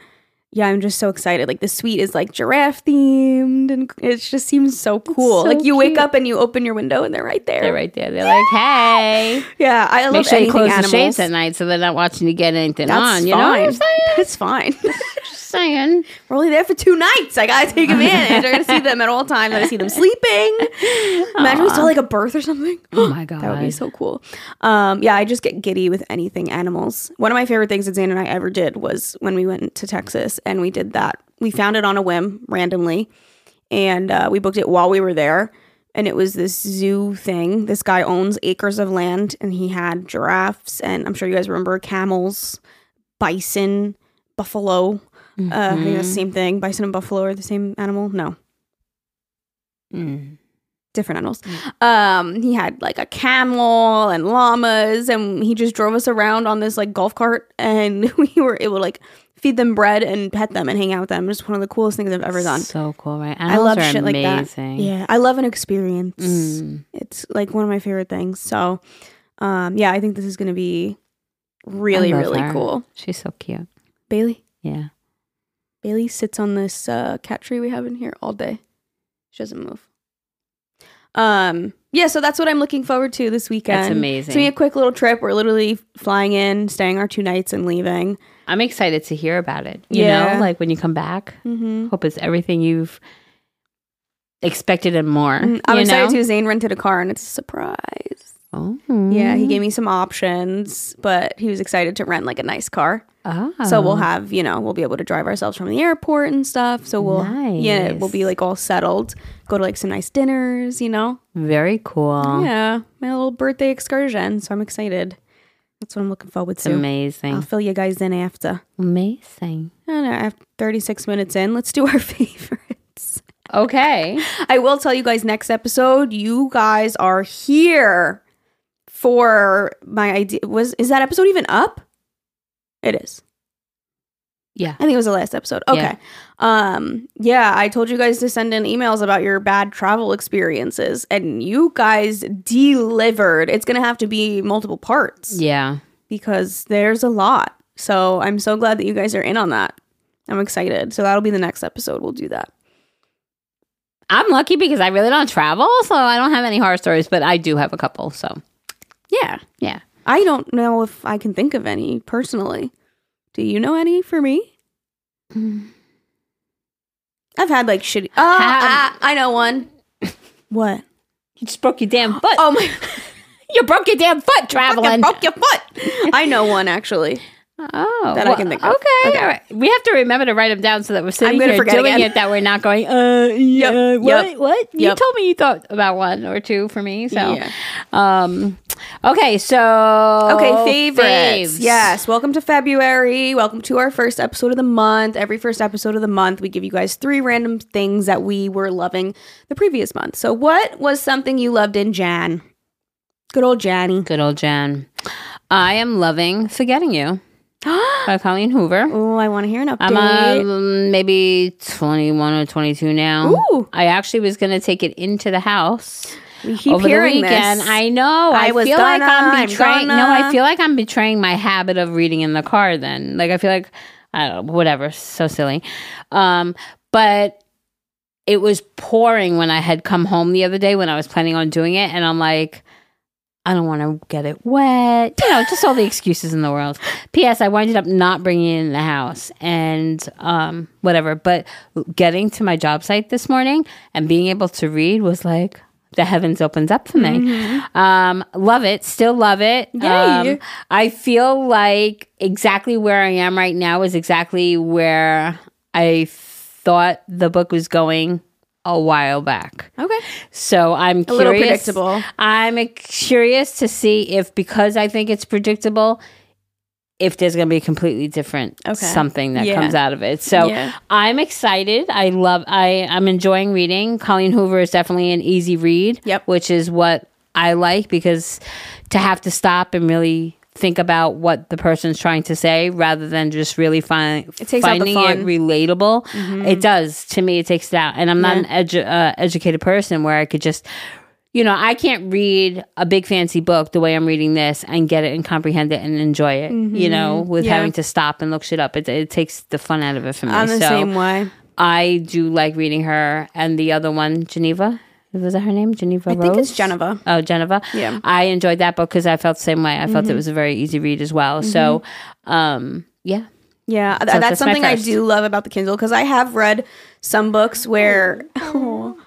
yeah, I'm just so excited. Like the suite is like giraffe themed and it just seems so cool. so like you wake up and you open your window and they're right there. they're right there. They're like, hey, Yeah, I love make sure you anything close animals. the shades at night so they're not watching you get anything That's on. You fine. know what I'm saying? It's fine. Saying. We're only there for two nights. I gotta take them advantage. I gotta see them at all times. I gotta see them sleeping. Imagine we saw like a birth or something. Oh my god, That would be so cool. Um, yeah, I just get giddy with anything animals. One of my favorite things that Zane and I ever did was when we went to Texas and we did that. We found it on a whim randomly, and uh, we booked it while we were there. And it was this zoo thing. This guy owns acres of land, and he had giraffes, and I'm sure you guys remember camels, bison, buffalo. Uh, I think that's the same thing. Bison and buffalo are the same animal. No, Mm. different animals. Um, he had like a camel and llamas, and he just drove us around on this like golf cart, and we were able to like feed them bread and pet them and hang out with them. It's one of the coolest things I've ever done. So cool, right? I love shit like that. Yeah, I love an experience. Mm. It's like one of my favorite things. So, um, yeah, I think this is gonna be really, really her. cool. She's so cute. Bailey, Yeah. Bailey sits on this uh, cat tree we have in here all day. She doesn't move. Um, yeah, so that's what I'm looking forward to this weekend. That's It's amazing. gonna be a quick little trip. We're literally flying in, staying our two nights, and leaving. I'm excited to hear about it. You Yeah. know, like when you come back. Mm-hmm. Hope it's everything you've expected and more. I'm you excited know? too. Zane rented a car, and it's a surprise. Oh. Yeah, he gave oh. me some options, but he was excited to rent like a nice car. Oh. So we'll ah. have, you know, we'll be able to drive ourselves from the airport and stuff. So we'll, yeah, we'll be like all settled. Go to like some nice dinners, you know. very cool. Yeah, my little birthday excursion. So I'm excited. That's what I'm looking forward It's to. amazing. I'll fill you guys in after. amazing. I don't know, after 36 minutes in, let's do our favorites. Okay. I will tell you guys next episode, you guys are here for my idea. Was is that episode even up? It is. Yeah. I think it was the last episode. Okay. Yeah. Um yeah, I told you guys to send in emails about your bad travel experiences and you guys delivered. It's going to have to be multiple parts Yeah. because there's a lot. So I'm so glad that you guys are in on that. I'm excited. So that'll be the next episode. We'll do that. I'm lucky because I really don't travel, so I don't have any horror stories, but I do have a couple. So Yeah. yeah. I don't know if I can think of any personally. Do you know any for me? I've had like shitty. Ah, oh, I, um, ah, I know one. What? You just broke your damn foot. Oh my! you broke your damn foot traveling. broke your foot. I know one actually. Oh, That I can think of. Okay, Okay. all right. We have to remember to write them down so that we're sitting here doing again. it. That we're not going. Uh, yeah, Yep, what? yep, What? You yep. told me you thought about one or two for me. So, Yeah. um, okay. So, Okay, favorites. faves. Yes. Welcome to February. Welcome to our first episode of the month. Every first episode of the month, we give you guys three random things that we were loving the previous month. So, what was something you loved in Jan? Good old Janny. Good old Jan. I am loving "Regretting You" by Colleen Hoover. Oh, I want to hear an update. I'm uh, maybe 21 or 22 now. Ooh. I actually was going to take it into the house. we keep over the weekend. this. I know. I, I was feel like gonna, I'm I'm betraying. No. I feel like I'm betraying my habit of reading in the car. Then, like, I feel like I don't know, whatever. So silly. Um, but it was pouring when I had come home the other day when I was planning on doing it, and I'm like. I don't want to get it wet. You know, just all the excuses in the world. P.S. I winded up not bringing it in the house and um, whatever. But getting to my job site this morning and being able to read was like the heavens opens up for me. Um, love it. Still love it. Yay. Um, I feel like exactly where I am right now is exactly where I thought the book was going a while back. Okay. So I'm A little predictable. I'm curious to see if because I think it's predictable, if there's going to be a completely different Okay. something that Yeah. comes out of it. So Yeah. I'm excited. I love. I I'm enjoying reading. Colleen Hoover is definitely an easy read. Yep. Which is what I like because to have to stop and really think about what the person's trying to say rather than just really find It takes finding it fun. Mm-hmm. relatable. It does to me. It takes it out, and I'm not Yeah. an edu- uh, educated person where I could just, you know, I can't read a big fancy book the way I'm reading this and get it and comprehend it and enjoy it. You know, with Mm-hmm. Yeah. having to stop and look shit up, it, it takes the fun out of it for me. I'm the so same way. I do like reading her, and the other one, Jeneva. Was that her name? Jeneva I Rose? think it's Jeneva. Oh, Jeneva. Yeah. I enjoyed that book because I felt the same way. I felt it was a very easy read as well. So, um, yeah. Yeah, th- that's that's something I do love about the Kindle because I have read some books where oh,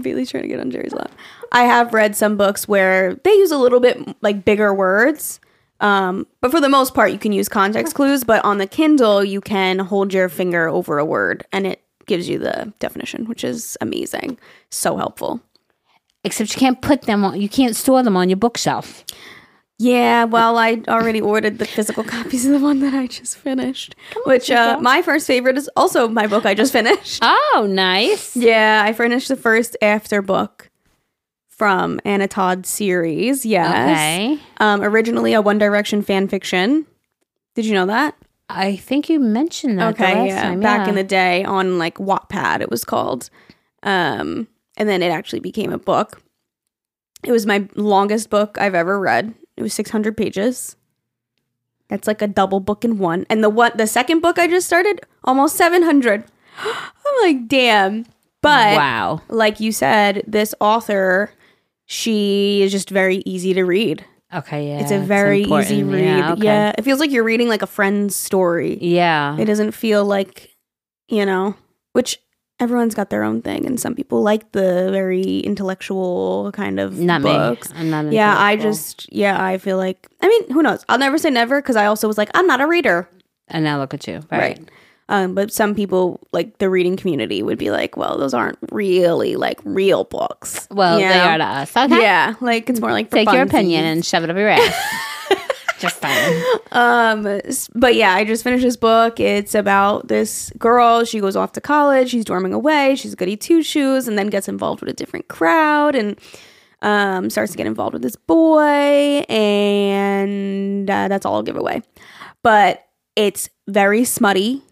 Bailey's trying to get on Geri's lap. I have read some books where they use a little bit like bigger words, um, but for the most part, you can use context clues. But on the Kindle, you can hold your finger over a word and it gives you the definition, which is amazing. So helpful. Except you can't put them on. You can't store them on your bookshelf. Yeah, well, I already ordered the physical copies of the one that I just finished, which uh, my first favorite is also my book I just finished. Oh, nice. Yeah, I finished the first after book from Anna Todd's series. Yes. Okay. Um, originally a One Direction fan fiction. Did you know that? I think you mentioned that. okay, last yeah. time, Back in the day on like Wattpad, it was called. Um, and then it actually became a book. It was my longest book I've ever read. It was 600 pages. That's like a double book in one. And the one, the second book I just started, almost 700. I'm like, damn. But wow. like you said, this author, she is just very easy to read. Okay, yeah. it's a very easy read. Yeah, Yeah, it feels like you're reading like a friend's story. Yeah. It doesn't feel like, you know, which everyone's got their own thing, and some people like the very intellectual kind of Not books. me. I'm not. Yeah, I just yeah, I feel like I mean, who knows? I'll never say never because I also was like, I'm not a reader, And now look at you. Right. right? Um, but some people like the reading community would be like, well, those aren't really like real books. Well, you they are to us. Okay. Yeah, like it's more like Take your opinion and shove it up your ass. just fine. Um, but yeah, I just finished this book. It's about this girl. She goes off to college. She's dorming away. She's a goody two shoes, and then gets involved with a different crowd and um starts to get involved with this boy. And uh, that's all I'll give away. But it's very smutty,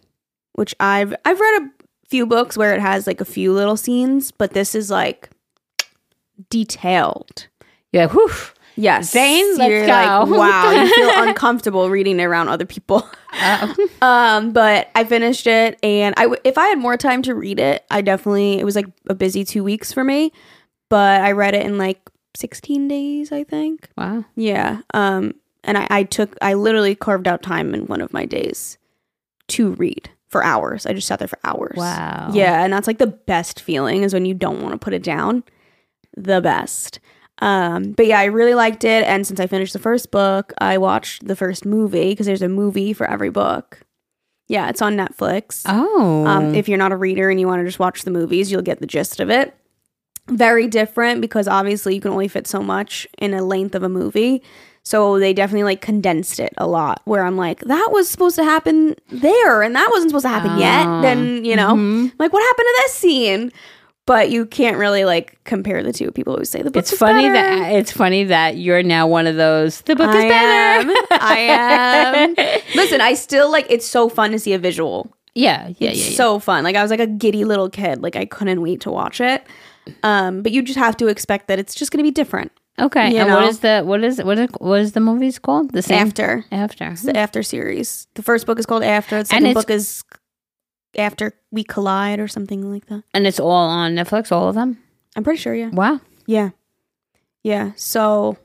which I've I've read a few books where it has like a few little scenes, but this is like detailed. Yeah. Whew. Yes. Zane, let's You're go. like, wow, you feel uncomfortable reading it around other people. Uh, Um, but I finished it, and I w- if I had more time to read it, I definitely it was like a busy two weeks for me, but I read it in like sixteen days, I think. wow. Yeah. Um, and I, I took I literally carved out time in one of my days to read for hours. I just sat there for hours. Wow. Yeah, and that's like the best feeling is when you don't want to put it down. The best. Um, but yeah, I really liked it. And since I finished the first book, I watched the first movie because there's a movie for every book. Yeah, it's on Netflix. Oh. Um, if you're not a reader and you want to just watch the movies, you'll get the gist of it. Very different because obviously you can only fit so much in a length of a movie. So they definitely like condensed it a lot. Where I'm like, that was supposed to happen there, and that wasn't supposed to happen yet. Oh. Then you know, Mhm. like what happened to this scene? But you can't really like compare the two. People always say the book. it's funny that it's funny that you're now one of those. The book is better. am. I am. Listen, I still like. It's so fun to see a visual. yeah. Yeah. Yeah. Yeah. so fun. Like I was like a giddy little kid. Like I couldn't wait to watch it. Um, but you just have to expect that it's just going to be different. Okay. And what know. is the what is what is what is the movie's called? The same After After. It's the After series. The first book is called After. The second book is After We Collide or something like that. And it's all on Netflix. All of them. I'm pretty sure. Yeah. Wow. Yeah. Yeah. So,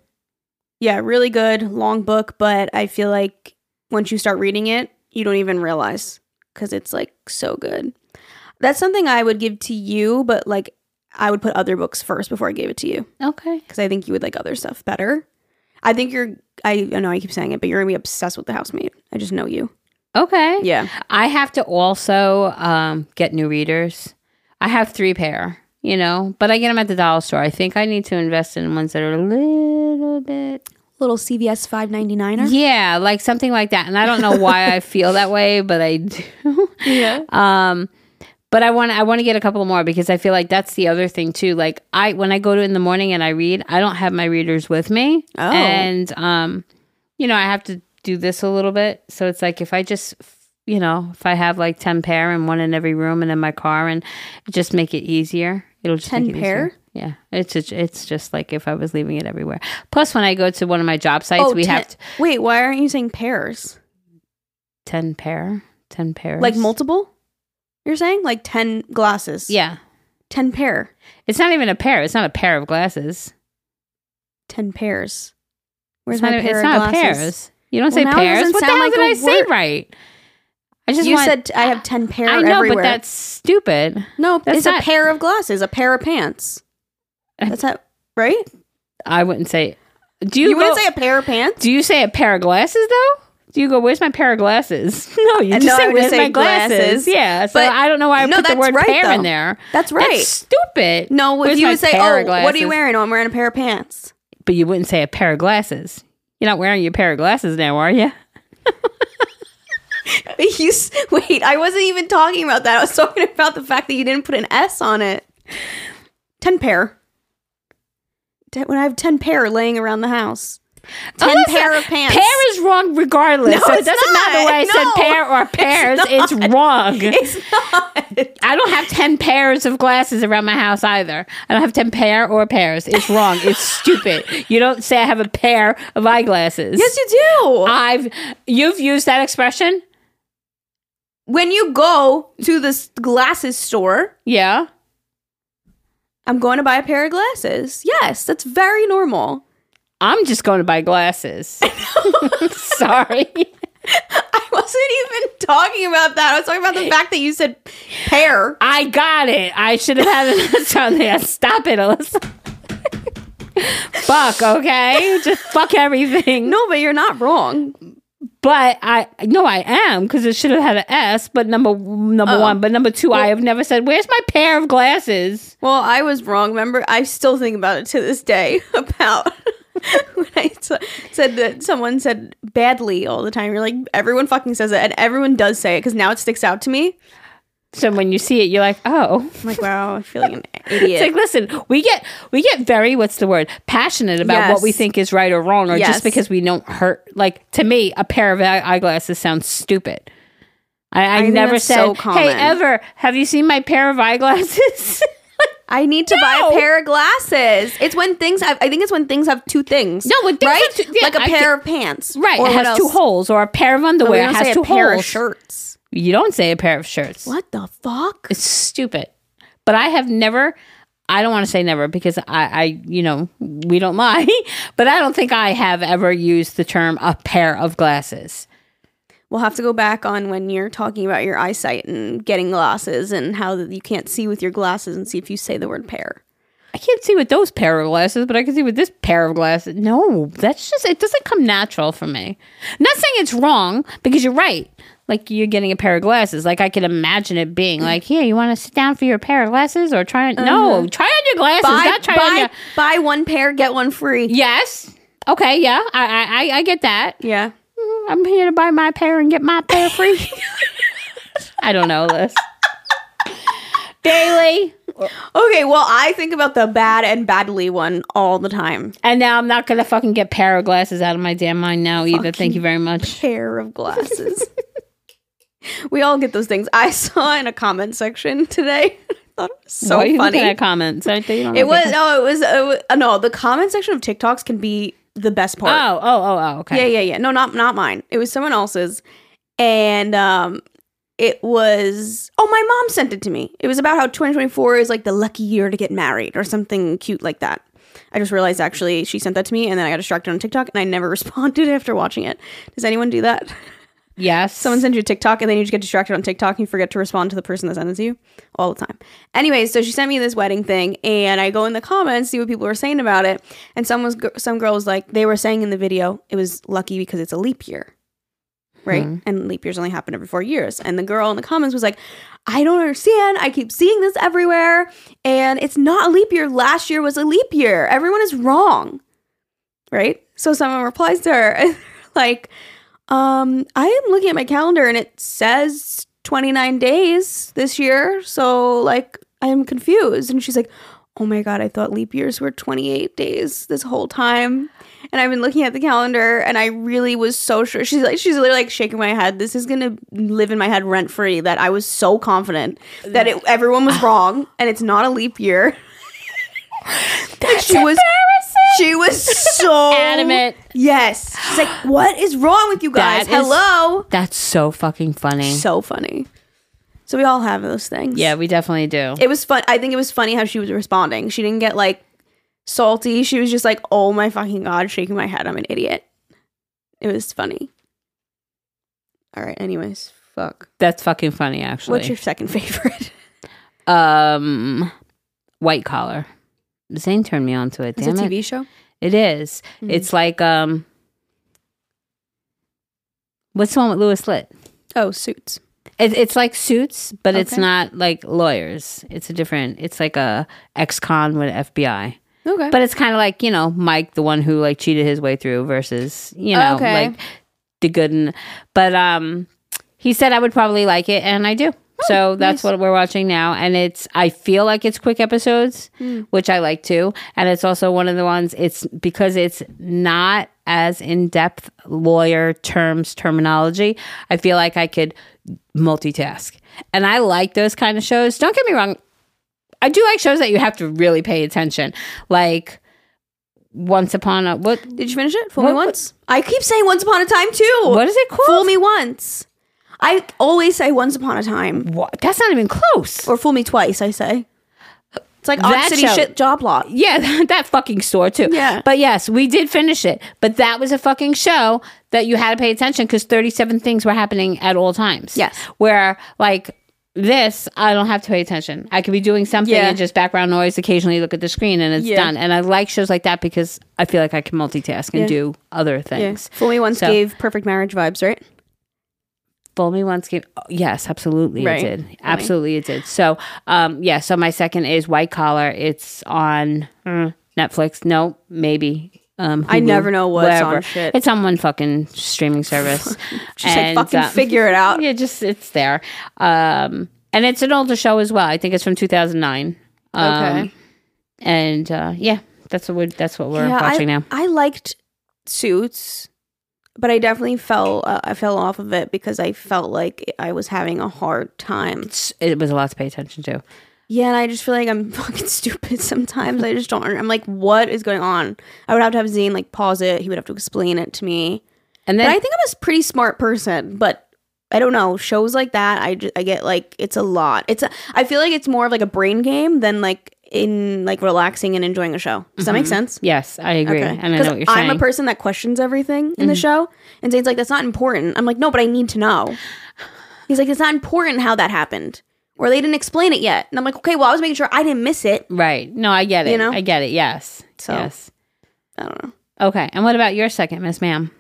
yeah, really good, long book, but I feel like once you start reading it, you don't even realize because it's like so good. That's something I would give to you, but like I would put other books first before I gave it to you Okay. because I think you would like other stuff better. I think you're, I, I know I keep saying it, but you're gonna be obsessed with the housemate. I just know you. Okay. Yeah. I have to also um, get new readers. I have three pair. you know, but I get them at the dollar store. I think I need to invest in ones that are a little bit Little CVS five ninety nine. yeah, like something like that. And I don't know why I feel that way, but I do. Yeah. Um, but I want I want to get a couple more because I feel like that's the other thing too. Like I when I go to in the morning and I read, I don't have my readers with me, Oh. and um, you know I have to do this a little bit. So it's like if I just you know if I have like ten pair and one in every room and in my car and just make it easier, it'll just 10 make it pair? easier. Yeah, it's just, it's just like if I was leaving it everywhere. Plus, when I go to one of my job sites, we Oh, ten- have t- Wait, why aren't you saying pairs? ten pair, ten pairs, Like multiple? You're saying like ten glasses? Yeah, Ten pair. it's not even a pair. It's not a pair of glasses. Ten pairs. Where's it's not, my even- pair it's of not glasses? pairs. You don't Well, say pairs. What the hell like did I say right? I just You want, said I have ten pair I know, everywhere. but that's stupid. no, that's it's not- a pair of glasses, a pair of pants. That's that right? I wouldn't say. Do you, You, go, wouldn't say a pair of pants? Do you say a pair of glasses though? Do you go? Where's my pair of glasses? No, you just no, say where's my glasses. glasses. Yeah, so But- I don't know why I No, put the word right, pair in there. That's right. That's stupid. no, Where's you would say, "Oh, what are you wearing?" Oh, I'm wearing a pair of pants. But you wouldn't say a pair of glasses. You're not wearing your pair of glasses now, are you? You wait, I wasn't even talking about that. I was talking about the fact that you didn't put an S on it. Ten pair. Ten, when I have ten pair laying around the house. Ten listen, pair of pants. Pair is wrong regardless. No, so it doesn't matter not. whether I said pair or pairs. It's, wrong. It's not. I don't have 10 pairs of glasses around my house either. I don't have 10 pair or pairs. It's wrong. It's stupid. You don't say I have a pair of eyeglasses. yes, you do. I've you've used that expression? when you go to this glasses store, Yeah. I'm going to buy a pair of glasses. Yes, that's very normal. I'm just going to buy glasses. Sorry. I wasn't even talking about that. I was talking about the fact that you said pair. I got it. I should have had it on there. Stop it, Allisa. fuck, okay? Just fuck everything. No, but you're not wrong. But I no, I am because it should have had an S. But number number Oh. one, but number two, I have never said, "Where's my pair of glasses?" Well, I was wrong. Remember, I still think about it to this day about when I said that someone said badly all the time. You're like, everyone fucking says it, and everyone does say it because now it sticks out to me. So when you see it, you're like, "Oh." I'm like, wow, I feel like an idiot. It's like, listen, we get we get very what's the word passionate about what we think is right or wrong, or Yes. just because we don't hurt. Like to me, a pair of eyeglasses sounds stupid. I, I, think never said, so "Hey, ever have you seen my pair of eyeglasses?" I need to buy a pair of glasses. It's when things have. I think it's when things have two things. No, when things right? two- yeah, like a I pair get- of pants, right, Or it has two holes, or a pair of underwear don't has two a pair holes. of shirts. You don't say a pair of shirts. What the fuck? It's stupid. But I have never. I don't want to say never because I, I, you know, we don't lie. But I don't think I have ever used the term a pair of glasses. We'll have to go back on when you're talking about your eyesight and getting glasses and how you can't see with your glasses and see if you say the word pair. I can't see with those pair of glasses, but I can see with this pair of glasses. No, that's just it doesn't come natural for me. not saying it's wrong because you're right. Like you're getting a pair of glasses. Like I can imagine it being like, here, you want to sit down for your pair of glasses or try on? No, uh-huh. try on your glasses. Buy, not try buy, on your. buy one pair, get one free. Yes. Okay. Yeah. I I I- I get that. Yeah. I'm here to buy my pair and get my pair free. I don't know this. Daily. Okay, well, I think about the bad and badly one all the time. And now I'm not gonna fucking get pair of glasses out of my damn mind now either. Thank you very much. Pair of glasses. we all get those things. I saw in a comment section today. I thought it was so Why are you funny. at comments? Aren't they? It was no, it was, it was uh, no. The comment section of TikToks can be the best part. Oh, oh, oh, oh. Okay. Yeah, yeah, yeah. No, not not mine. It was someone else's, and um, it was oh, my mom sent it to me. It was about how 2024 is like the lucky year to get married or something cute like that. I just realized actually she sent that to me, and then I got distracted on TikTok, and I never responded after watching it. Does anyone do that? Yes. Someone sends you a TikTok, and then you just get distracted on TikTok, and you forget to respond to the person that sends you all the time. Anyways, so she sent me this wedding thing, and I go in the comments see what people were saying about it, and some was some girl was like they were saying in the video it was lucky because it's a leap year. right? Hmm. And leap years only happen every four years. And the girl in the comments was like, I don't understand. I keep seeing this everywhere, and it's not a leap year. Last year was a leap year. Everyone is wrong, right? So someone replies to her, like, um, I am looking at my calendar, and it says 29 days this year. So, like, I am confused. And she's like, Oh my God, I thought leap years were 28 days this whole time. And I've been looking at the calendar and I really was so sure. She's like, she's literally like shaking my head. This is going to live in my head rent free that I was so confident that it, everyone was wrong and it's not a leap year. Like, she was, she was so Adamant. Yes. She's like, what is wrong with you guys? That is- Hello. That's so fucking funny. So funny. So we all have those things. yeah, we definitely do. It was fun. I think it was funny how she was responding. She didn't get like salty. She was just like, "Oh my fucking god," shaking my head. I'm an idiot. It was funny. All right. Anyways, fuck. That's fucking funny, actually. What's your second favorite? um, white collar. Zane turned me on to it. Is it Damn a it! TV show? It is. Mhm. It's like um, what's the one with Louis Litt? Oh, Suits. It, it's like Suits, but it's not like lawyers. It's a different. It's like a ex-con with FBI. Okay. But it's kind of like you know Mike, the one who like cheated his way through, versus you know Okay. like the good. And, but um, he said I would probably like it, and I do. So oh, that's nice. what we're watching now, and it's. I feel like it's quick episodes, hmm. which I like too, and it's also one of the ones. It's because it's not as in depth lawyer terms terminology. I feel like I could multitask, and I like those kind of shows. Don't get me wrong. I do like shows that you have to really pay attention. Like Once Upon a what Did you finish it? Fool What- me once. I keep saying Once Upon a Time too. what is it called? Fool me once. I always say Once Upon a Time What? That's not even close. or Fool me twice. I say. It's like Odd City show- shit job lot. Yeah, that, that fucking store too. Yeah. But yes, we did finish it. But that was a fucking show that you had to pay attention because 37 things were happening at all times. Yes. Where like this, I don't have to pay attention. I could be doing something Yeah. and just background noise, occasionally look at the screen and it's Yeah. done. And I like shows like that because I feel like I can multitask and Yeah. do other Yeah. things. Fool me once So- gave perfect marriage vibes, right? Fool Me Once gave oh, yes, absolutely Right. it did. Absolutely it did. So um yeah, so my second is White Collar. It's on uh, Netflix. No, maybe. Um I never know what's wherever. on shit. It's on one fucking streaming service. Just And, like fucking uh, figure it out. Yeah, just it's there. Um and it's an older show as well. I think it's from 2009. Um, Okay. And uh yeah, that's what we're that's what we're Yeah, watching I, now. I liked Suits, but I definitely fell. Uh, I fell off of it because I felt like I was having a hard time. It's, it was a lot to pay attention to. Yeah, and I just feel like I'm fucking stupid sometimes. I just don't. I'm like, what is going on? I would have to have Zane like pause it. He would have to explain it to me. And But then I think I'm a pretty smart person. But I don't know shows like that. I just, I get like it's a lot. It's a, I feel like it's more of like a brain game than like in like relaxing and enjoying a show. Does that make sense? yes, I agree. Okay. And I know what you're saying. Mm-hmm. I'm a person that questions everything in the show. And Zane's like, that's not important. I'm like, no, but I need to know. He's like, it's not important how that happened. Or they didn't explain it yet. And I'm like, okay, well, I was making sure I didn't miss it. Right. No, I get it. You know? I get it. Yes. So- yes. I don't know. Okay. And what about your second, Miss Ma'am?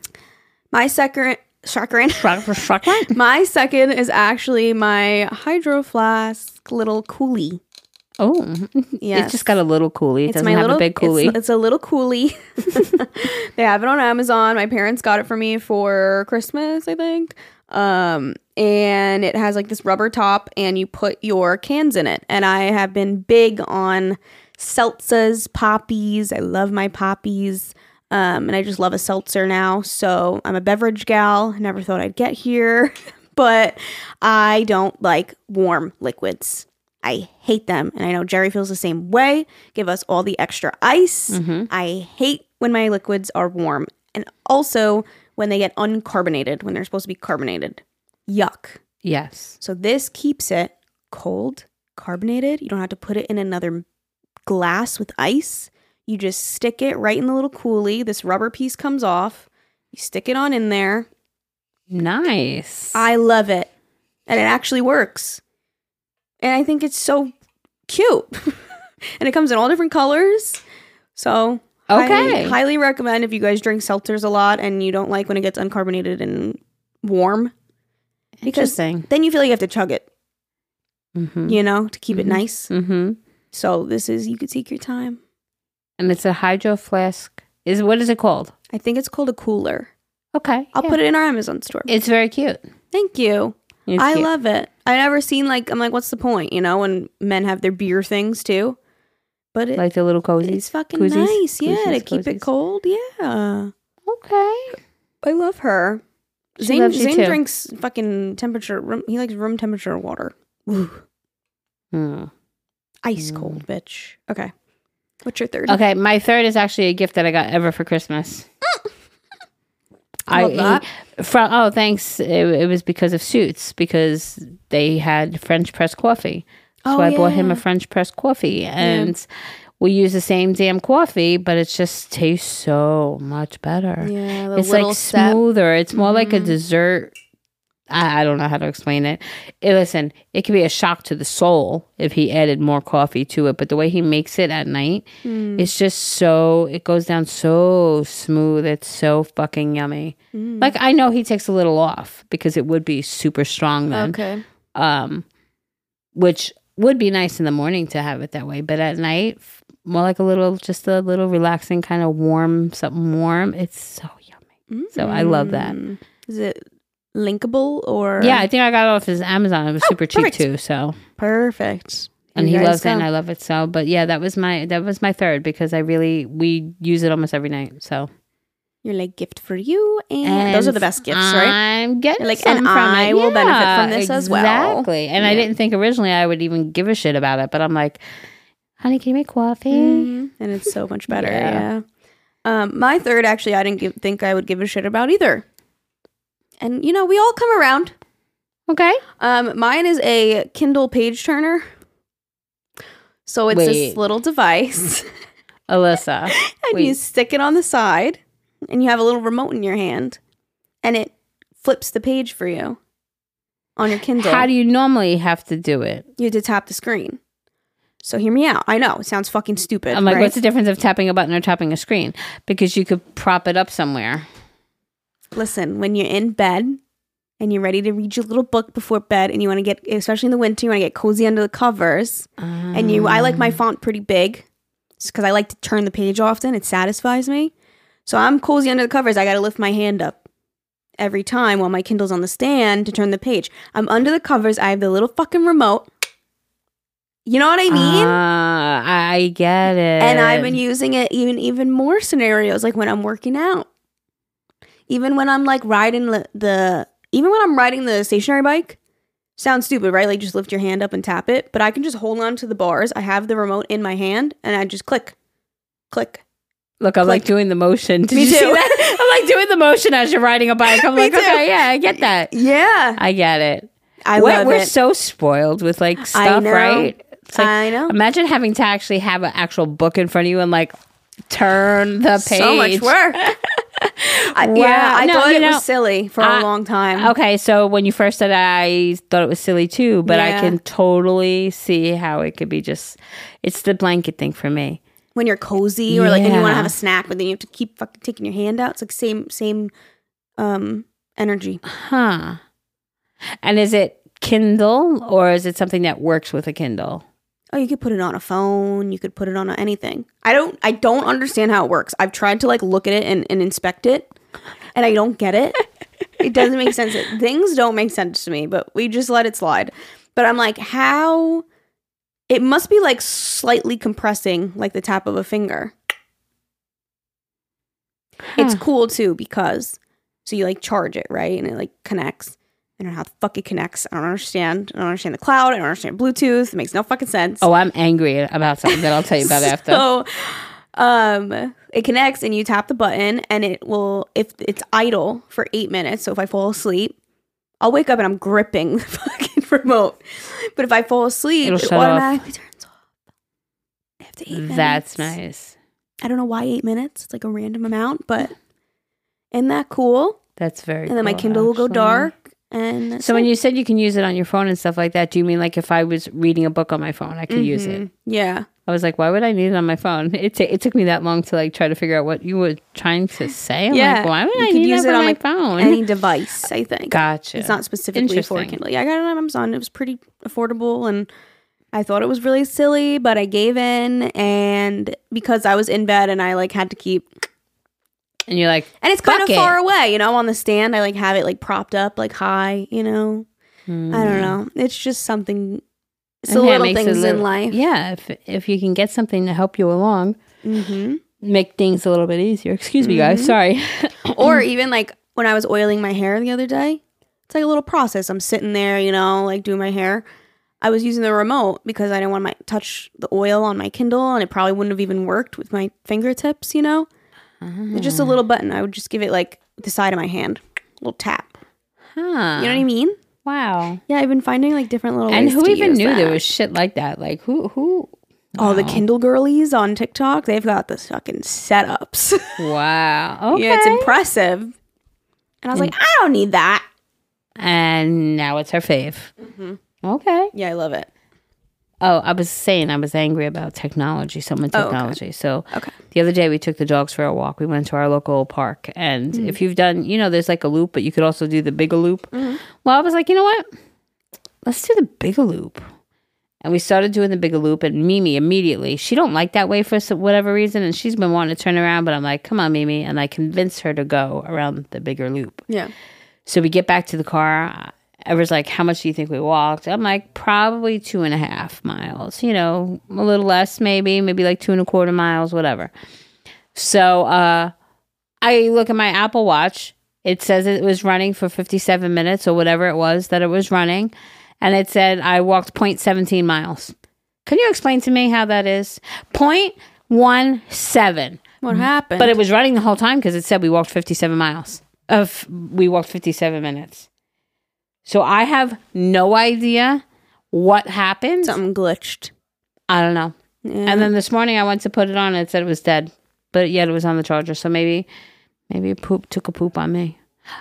My second. Chocolate? my second is actually my hydro flask little coolie. Oh, yeah. it's just got a little coolie. It It's doesn't have little a big coolie. It's, it's a little coolie. they have it on Amazon. My parents got it for me for Christmas, I think. Um, and it has like this rubber top, and you put your cans in it. And I have been big on seltzers, poppies. I love my poppies. Um, and I just love a seltzer now. So I'm a beverage gal. Never thought I'd get here, but I don't like warm liquids. I hate them. And I know Geri feels the same way. Give us all the extra ice. Mm-hmm. I hate when my liquids are warm. And also when they get uncarbonated, when they're supposed to be carbonated. Yuck. yes. So this keeps it cold, carbonated. You don't have to put it in another glass with ice. You just stick it right in the little coolie. This rubber piece comes off. You stick it on in there. Nice. I love it. And it actually works. And I think it's so cute. and it comes in all different colors. So, Okay. highly, highly recommend if you guys drink seltzers a lot and you don't like when it gets uncarbonated and warm because Interesting. then you feel like you have to chug it, Mm-hmm. you know, to keep it Mhm. nice. Mm-hmm. So this is you could take your time. And it's a hydro flask. Is what is it called? I think it's called a cooler. Okay. I'll put it in our Amazon store. It's very cute. Thank you. It's I cute. love it. I never seen like I'm like, what's the point? You know, when men have their beer things too. But it, like the little cozies. it's fucking nice, yeah, to keep it cold. Yeah, Okay. I love her. She Zane, Zane drinks fucking temperature. Room, he likes room temperature water. Ooh, Hmm. ice Mm. cold, bitch. Okay, what's your third? Okay, my third is actually a gift that I got ever for Christmas. Love that. from oh thanks it, it was because of suits because they had French press coffee so Oh, I bought him a French press coffee and we use the same damn coffee but it just tastes so much better Yeah, it's like step. smoother it's more like a Mhm. dessert I, I don't know how to explain it. Eh, listen it could be a shock to the soul if he added more coffee to it but the way he makes it at night Mm. it's just so it goes down so smooth. It's so fucking yummy. Mm. Like I know he takes a little off because it would be super strong then. okay. Um which would be nice in the morning to have it that way, but at night more like a little just a little relaxing kind of warm something warm. It's so yummy. So I love that. Mm. It linkable or? Yeah, I think I got it off his Amazon. It was super cheap Oh, too, so perfect. and You he loves it and. I love it so. But yeah, that was my that was my third because I really we use it almost every night. So You're like gift for you, and, those are the best gifts, right? I'm getting You're like, and I it. will benefit from this as well. Exactly. And I didn't think originally I would even give a shit about it, but I'm like, honey, can you make coffee? Mhm. And it's so much better. Yeah. yeah. Um, my third, actually, I didn't give, think I would give a shit about either. And you know, we all come around. Okay. Um, mine is a Kindle page turner. So it's Wait. this little device, Allisa. and you stick it on the side, and you have a little remote in your hand, and it flips the page for you on your Kindle. How do you normally have to do it? you have to tap the screen. So hear me out. I know it sounds fucking stupid. I'm like, right? what's the difference of tapping a button or tapping a screen? Because you could prop it up somewhere. Listen, when you're in bed and you're ready to read your little book before bed, and you want to get, especially in the winter, you want to get cozy under the covers, and you, I like my font pretty big because I like to turn the page often. It satisfies me. So I'm cozy under the covers. I got to lift my hand up every time while my Kindle's on the stand to turn the page. I'm under the covers. I have the little fucking remote. You know what I mean? Ah, I get it. and I've been using it even even more scenarios, like when I'm working out, even when I'm like riding the, the even when I'm riding the stationary bike. Sounds stupid, right? Like just lift your hand up and tap it, but I can just hold on to the bars. I have the remote in my hand, and I just click, click. Look, I'm like doing the motion. Did Me you see too. that? I'm like doing the motion as you're riding a bike. I'm Me like, too. okay, yeah, I get that. Yeah, I get it. I we're, love we're it. so spoiled with like stuff, right? It's like I know. imagine having to actually have an actual book in front of you and like turn the page. So much work. I, Wow. Yeah, I No, thought it know, was silly for I- a long time. Okay, so when you first said it, I thought it was silly too, but I can totally see how it could be just it's the blanket thing for me. When you're cozy or like and you want to have a snack, but then you have to keep fucking taking your hand out. It's like same same um energy. Huh. And is it Kindle or is it something that works with a Kindle? Oh, you could put it on a phone. You could put it on anything. I don't. I don't understand how it works. I've tried to like look at it and, and inspect it, and I don't get it. it doesn't make sense. Things don't make sense to me, but we just let it slide. But I'm like, how? It must be like slightly compressing, like the tap of a finger. It's cool too because so you like charge it right, and it like connects. I don't know how the fuck it connects. I don't understand. I don't understand the cloud. I don't understand Bluetooth. It makes no fucking sense. Oh, I'm angry about something that I'll tell you about after. So, um, it connects and you tap the button and it will, if it's idle for eight minutes. So if I fall asleep, I'll wake up and I'm gripping the fucking remote. But if I fall asleep, It'll it shut off. automatically turns off after eight minutes. That's nice. I don't know why eight minutes. It's like a random amount, but isn't that cool? That's very cool. And then my cool, Kindle will go dark And So when it. you said you can use it on your phone and stuff like that, do you mean like if I was reading a book on my phone, I could use it? Mm-hmm. yeah, I was like, why would I need it on my phone? It, ta- it took me that long to like try to figure out what you were trying to say. I'm yeah, like, why would You I need use it on, my like phone? any device. I think. gotcha. It's not specifically for Kindle. Yeah, I got it on Amazon. It was pretty affordable and I thought it was really silly, but I gave in and because I was in bed and I like had to keep And you're like, and it's kind of it. far away, you know, on the stand. I like have it like propped up like high, you know. I hmm. don't know. It's just something it's And the little things in life. Yeah, if if you can get something to help you along, hmm make things a little bit easier. Excuse me, Mm-hmm. guys. Sorry. or even like when I was oiling my hair the other day, it's like a little process. I'm sitting there, you know, like doing my hair. I was using the remote because I didn't want to touch the oil on my Kindle, and it probably wouldn't have even worked with my fingertips, you know. It's just a little button. I would just give it like the side of my hand, a little tap. Huh. You know what I mean? Wow. Yeah, I've been finding like different little. And who even knew there was shit like that? Like who who Oh, the Kindle girlies on TikTok, they've got the fucking setups. Wow. Okay. yeah, it's impressive. And I was like, I don't need that. and now it's her fave. Mm-hmm. Okay. Yeah, I love it. Oh, I was saying I was angry about technology, some of Oh, okay. technology. So Okay. the other day we took the dogs for a walk. We went to our local park, and Mm. if you've done, you know, there's like a loop, but you could also do the bigger loop. Mm-hmm. Well, I was like, you know what? Let's do the bigger loop. And we started doing the bigger loop, and Mimi immediately, she don't like that way for some- whatever reason, and she's been wanting to turn around, but I'm like, come on, Mimi, and I convinced her to go around the bigger loop. Yeah. So we get back to the car. Ever's like, How much do you think we walked? I'm like, Probably two and a half miles, you know, a little less, maybe, maybe like two and a quarter miles, whatever. So uh, I look at my Apple Watch. It says it was running for 57 minutes or whatever it was that it was running. And it said I walked 0.17 miles. Can you explain to me how that is? 0.17. What happened? But it was running the whole time because it said we walked 57 miles. Of we walked 57 minutes. So I have no idea what happened. something glitched. I don't know. Yeah. And then this morning I went to put it on and it said it was dead. But yet it was on the charger. So maybe maybe it poop took a poop on me.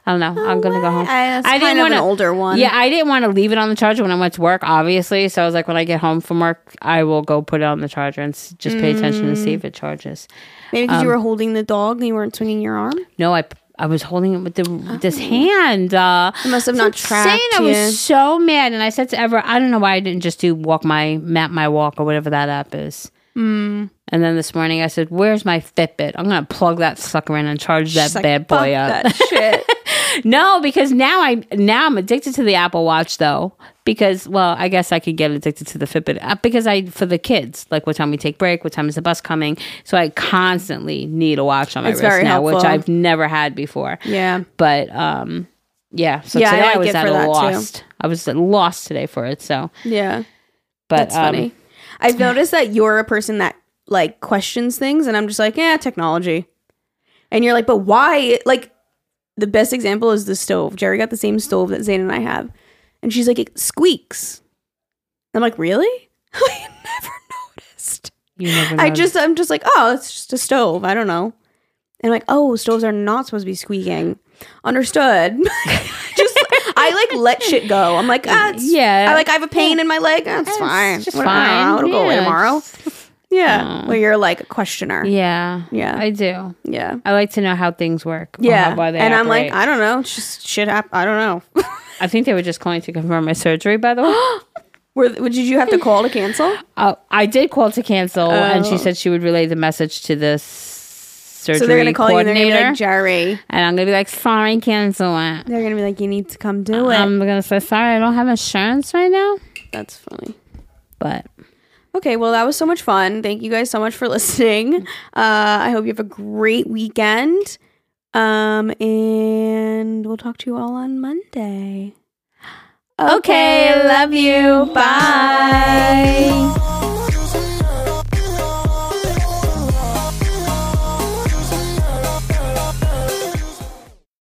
I don't know. I'm gonna go home. I, I didn't wanna- an older one. Yeah, I didn't want to leave it on the charger when I went to work, obviously. So I was like, when I get home from work, I will go put it on the charger and s- just pay attention to see if it charges. Maybe because Um, you were holding the dog and you weren't swinging your arm. No, I I was holding it with the with this hand. Uh, It must have not tracked insane. I was so mad, and I said to Ever, I don't know why I didn't just do walk my map my walk or whatever that app is. Hmm. And then this morning I said, "Where's my Fitbit? I'm gonna plug that sucker in and charge that like, bad "Fuck boy up." That shit. no, because now I now I'm addicted to the Apple Watch though. Because well, I guess I could get addicted to the Fitbit uh, because I for the kids like what time we take break, what time is the bus coming. So I constantly need a watch on my It's wrist now, which. I've never had before. yeah. But um, yeah. So Yeah, I today I, like was at a that, too. lost. I was at lost today for it. So, Yeah. but That's um, funny. I've noticed that you're a person that like questions things, and I'm just like, yeah, technology. And you're like, but why? Like, the best example is the stove. Geri got the same stove that Zane and I have, and she's like, it squeaks. I'm like, really? I never noticed. You never. I just, I'm just like, oh, it's just a stove. I don't know. And I'm like, oh, stoves are not supposed to be squeaking. Understood. just, I like let shit go. I'm like, ah, Yeah. I like, I have a pain in my leg. That's It's fine. just Whatever. fine. It'll go away tomorrow. Yeah. Oh. Where you're like a questioner. Yeah. Yeah. I do. Yeah. I like to know how things work. Yeah. how- and I'm like. I don't know. It's just shit hap- I don't know. I think they were just calling to confirm my surgery. By the way. Were, did you have to call to cancel? Uh, I did call to cancel, and she Oh. said she would relay the message to the surgery So they're going to call you and they're going to coordinator. be like, Geri. and I'm gonna be like, "Sorry, cancel it." They're going to be like, you need to come do it. I'm gonna say, "Sorry, I don't have insurance right now." That's funny. But Okay, well, that was so much fun. Thank you guys so much for listening. Uh, I hope you have a great weekend. Um, and we'll talk to you all on Monday. Okay, love you. Bye.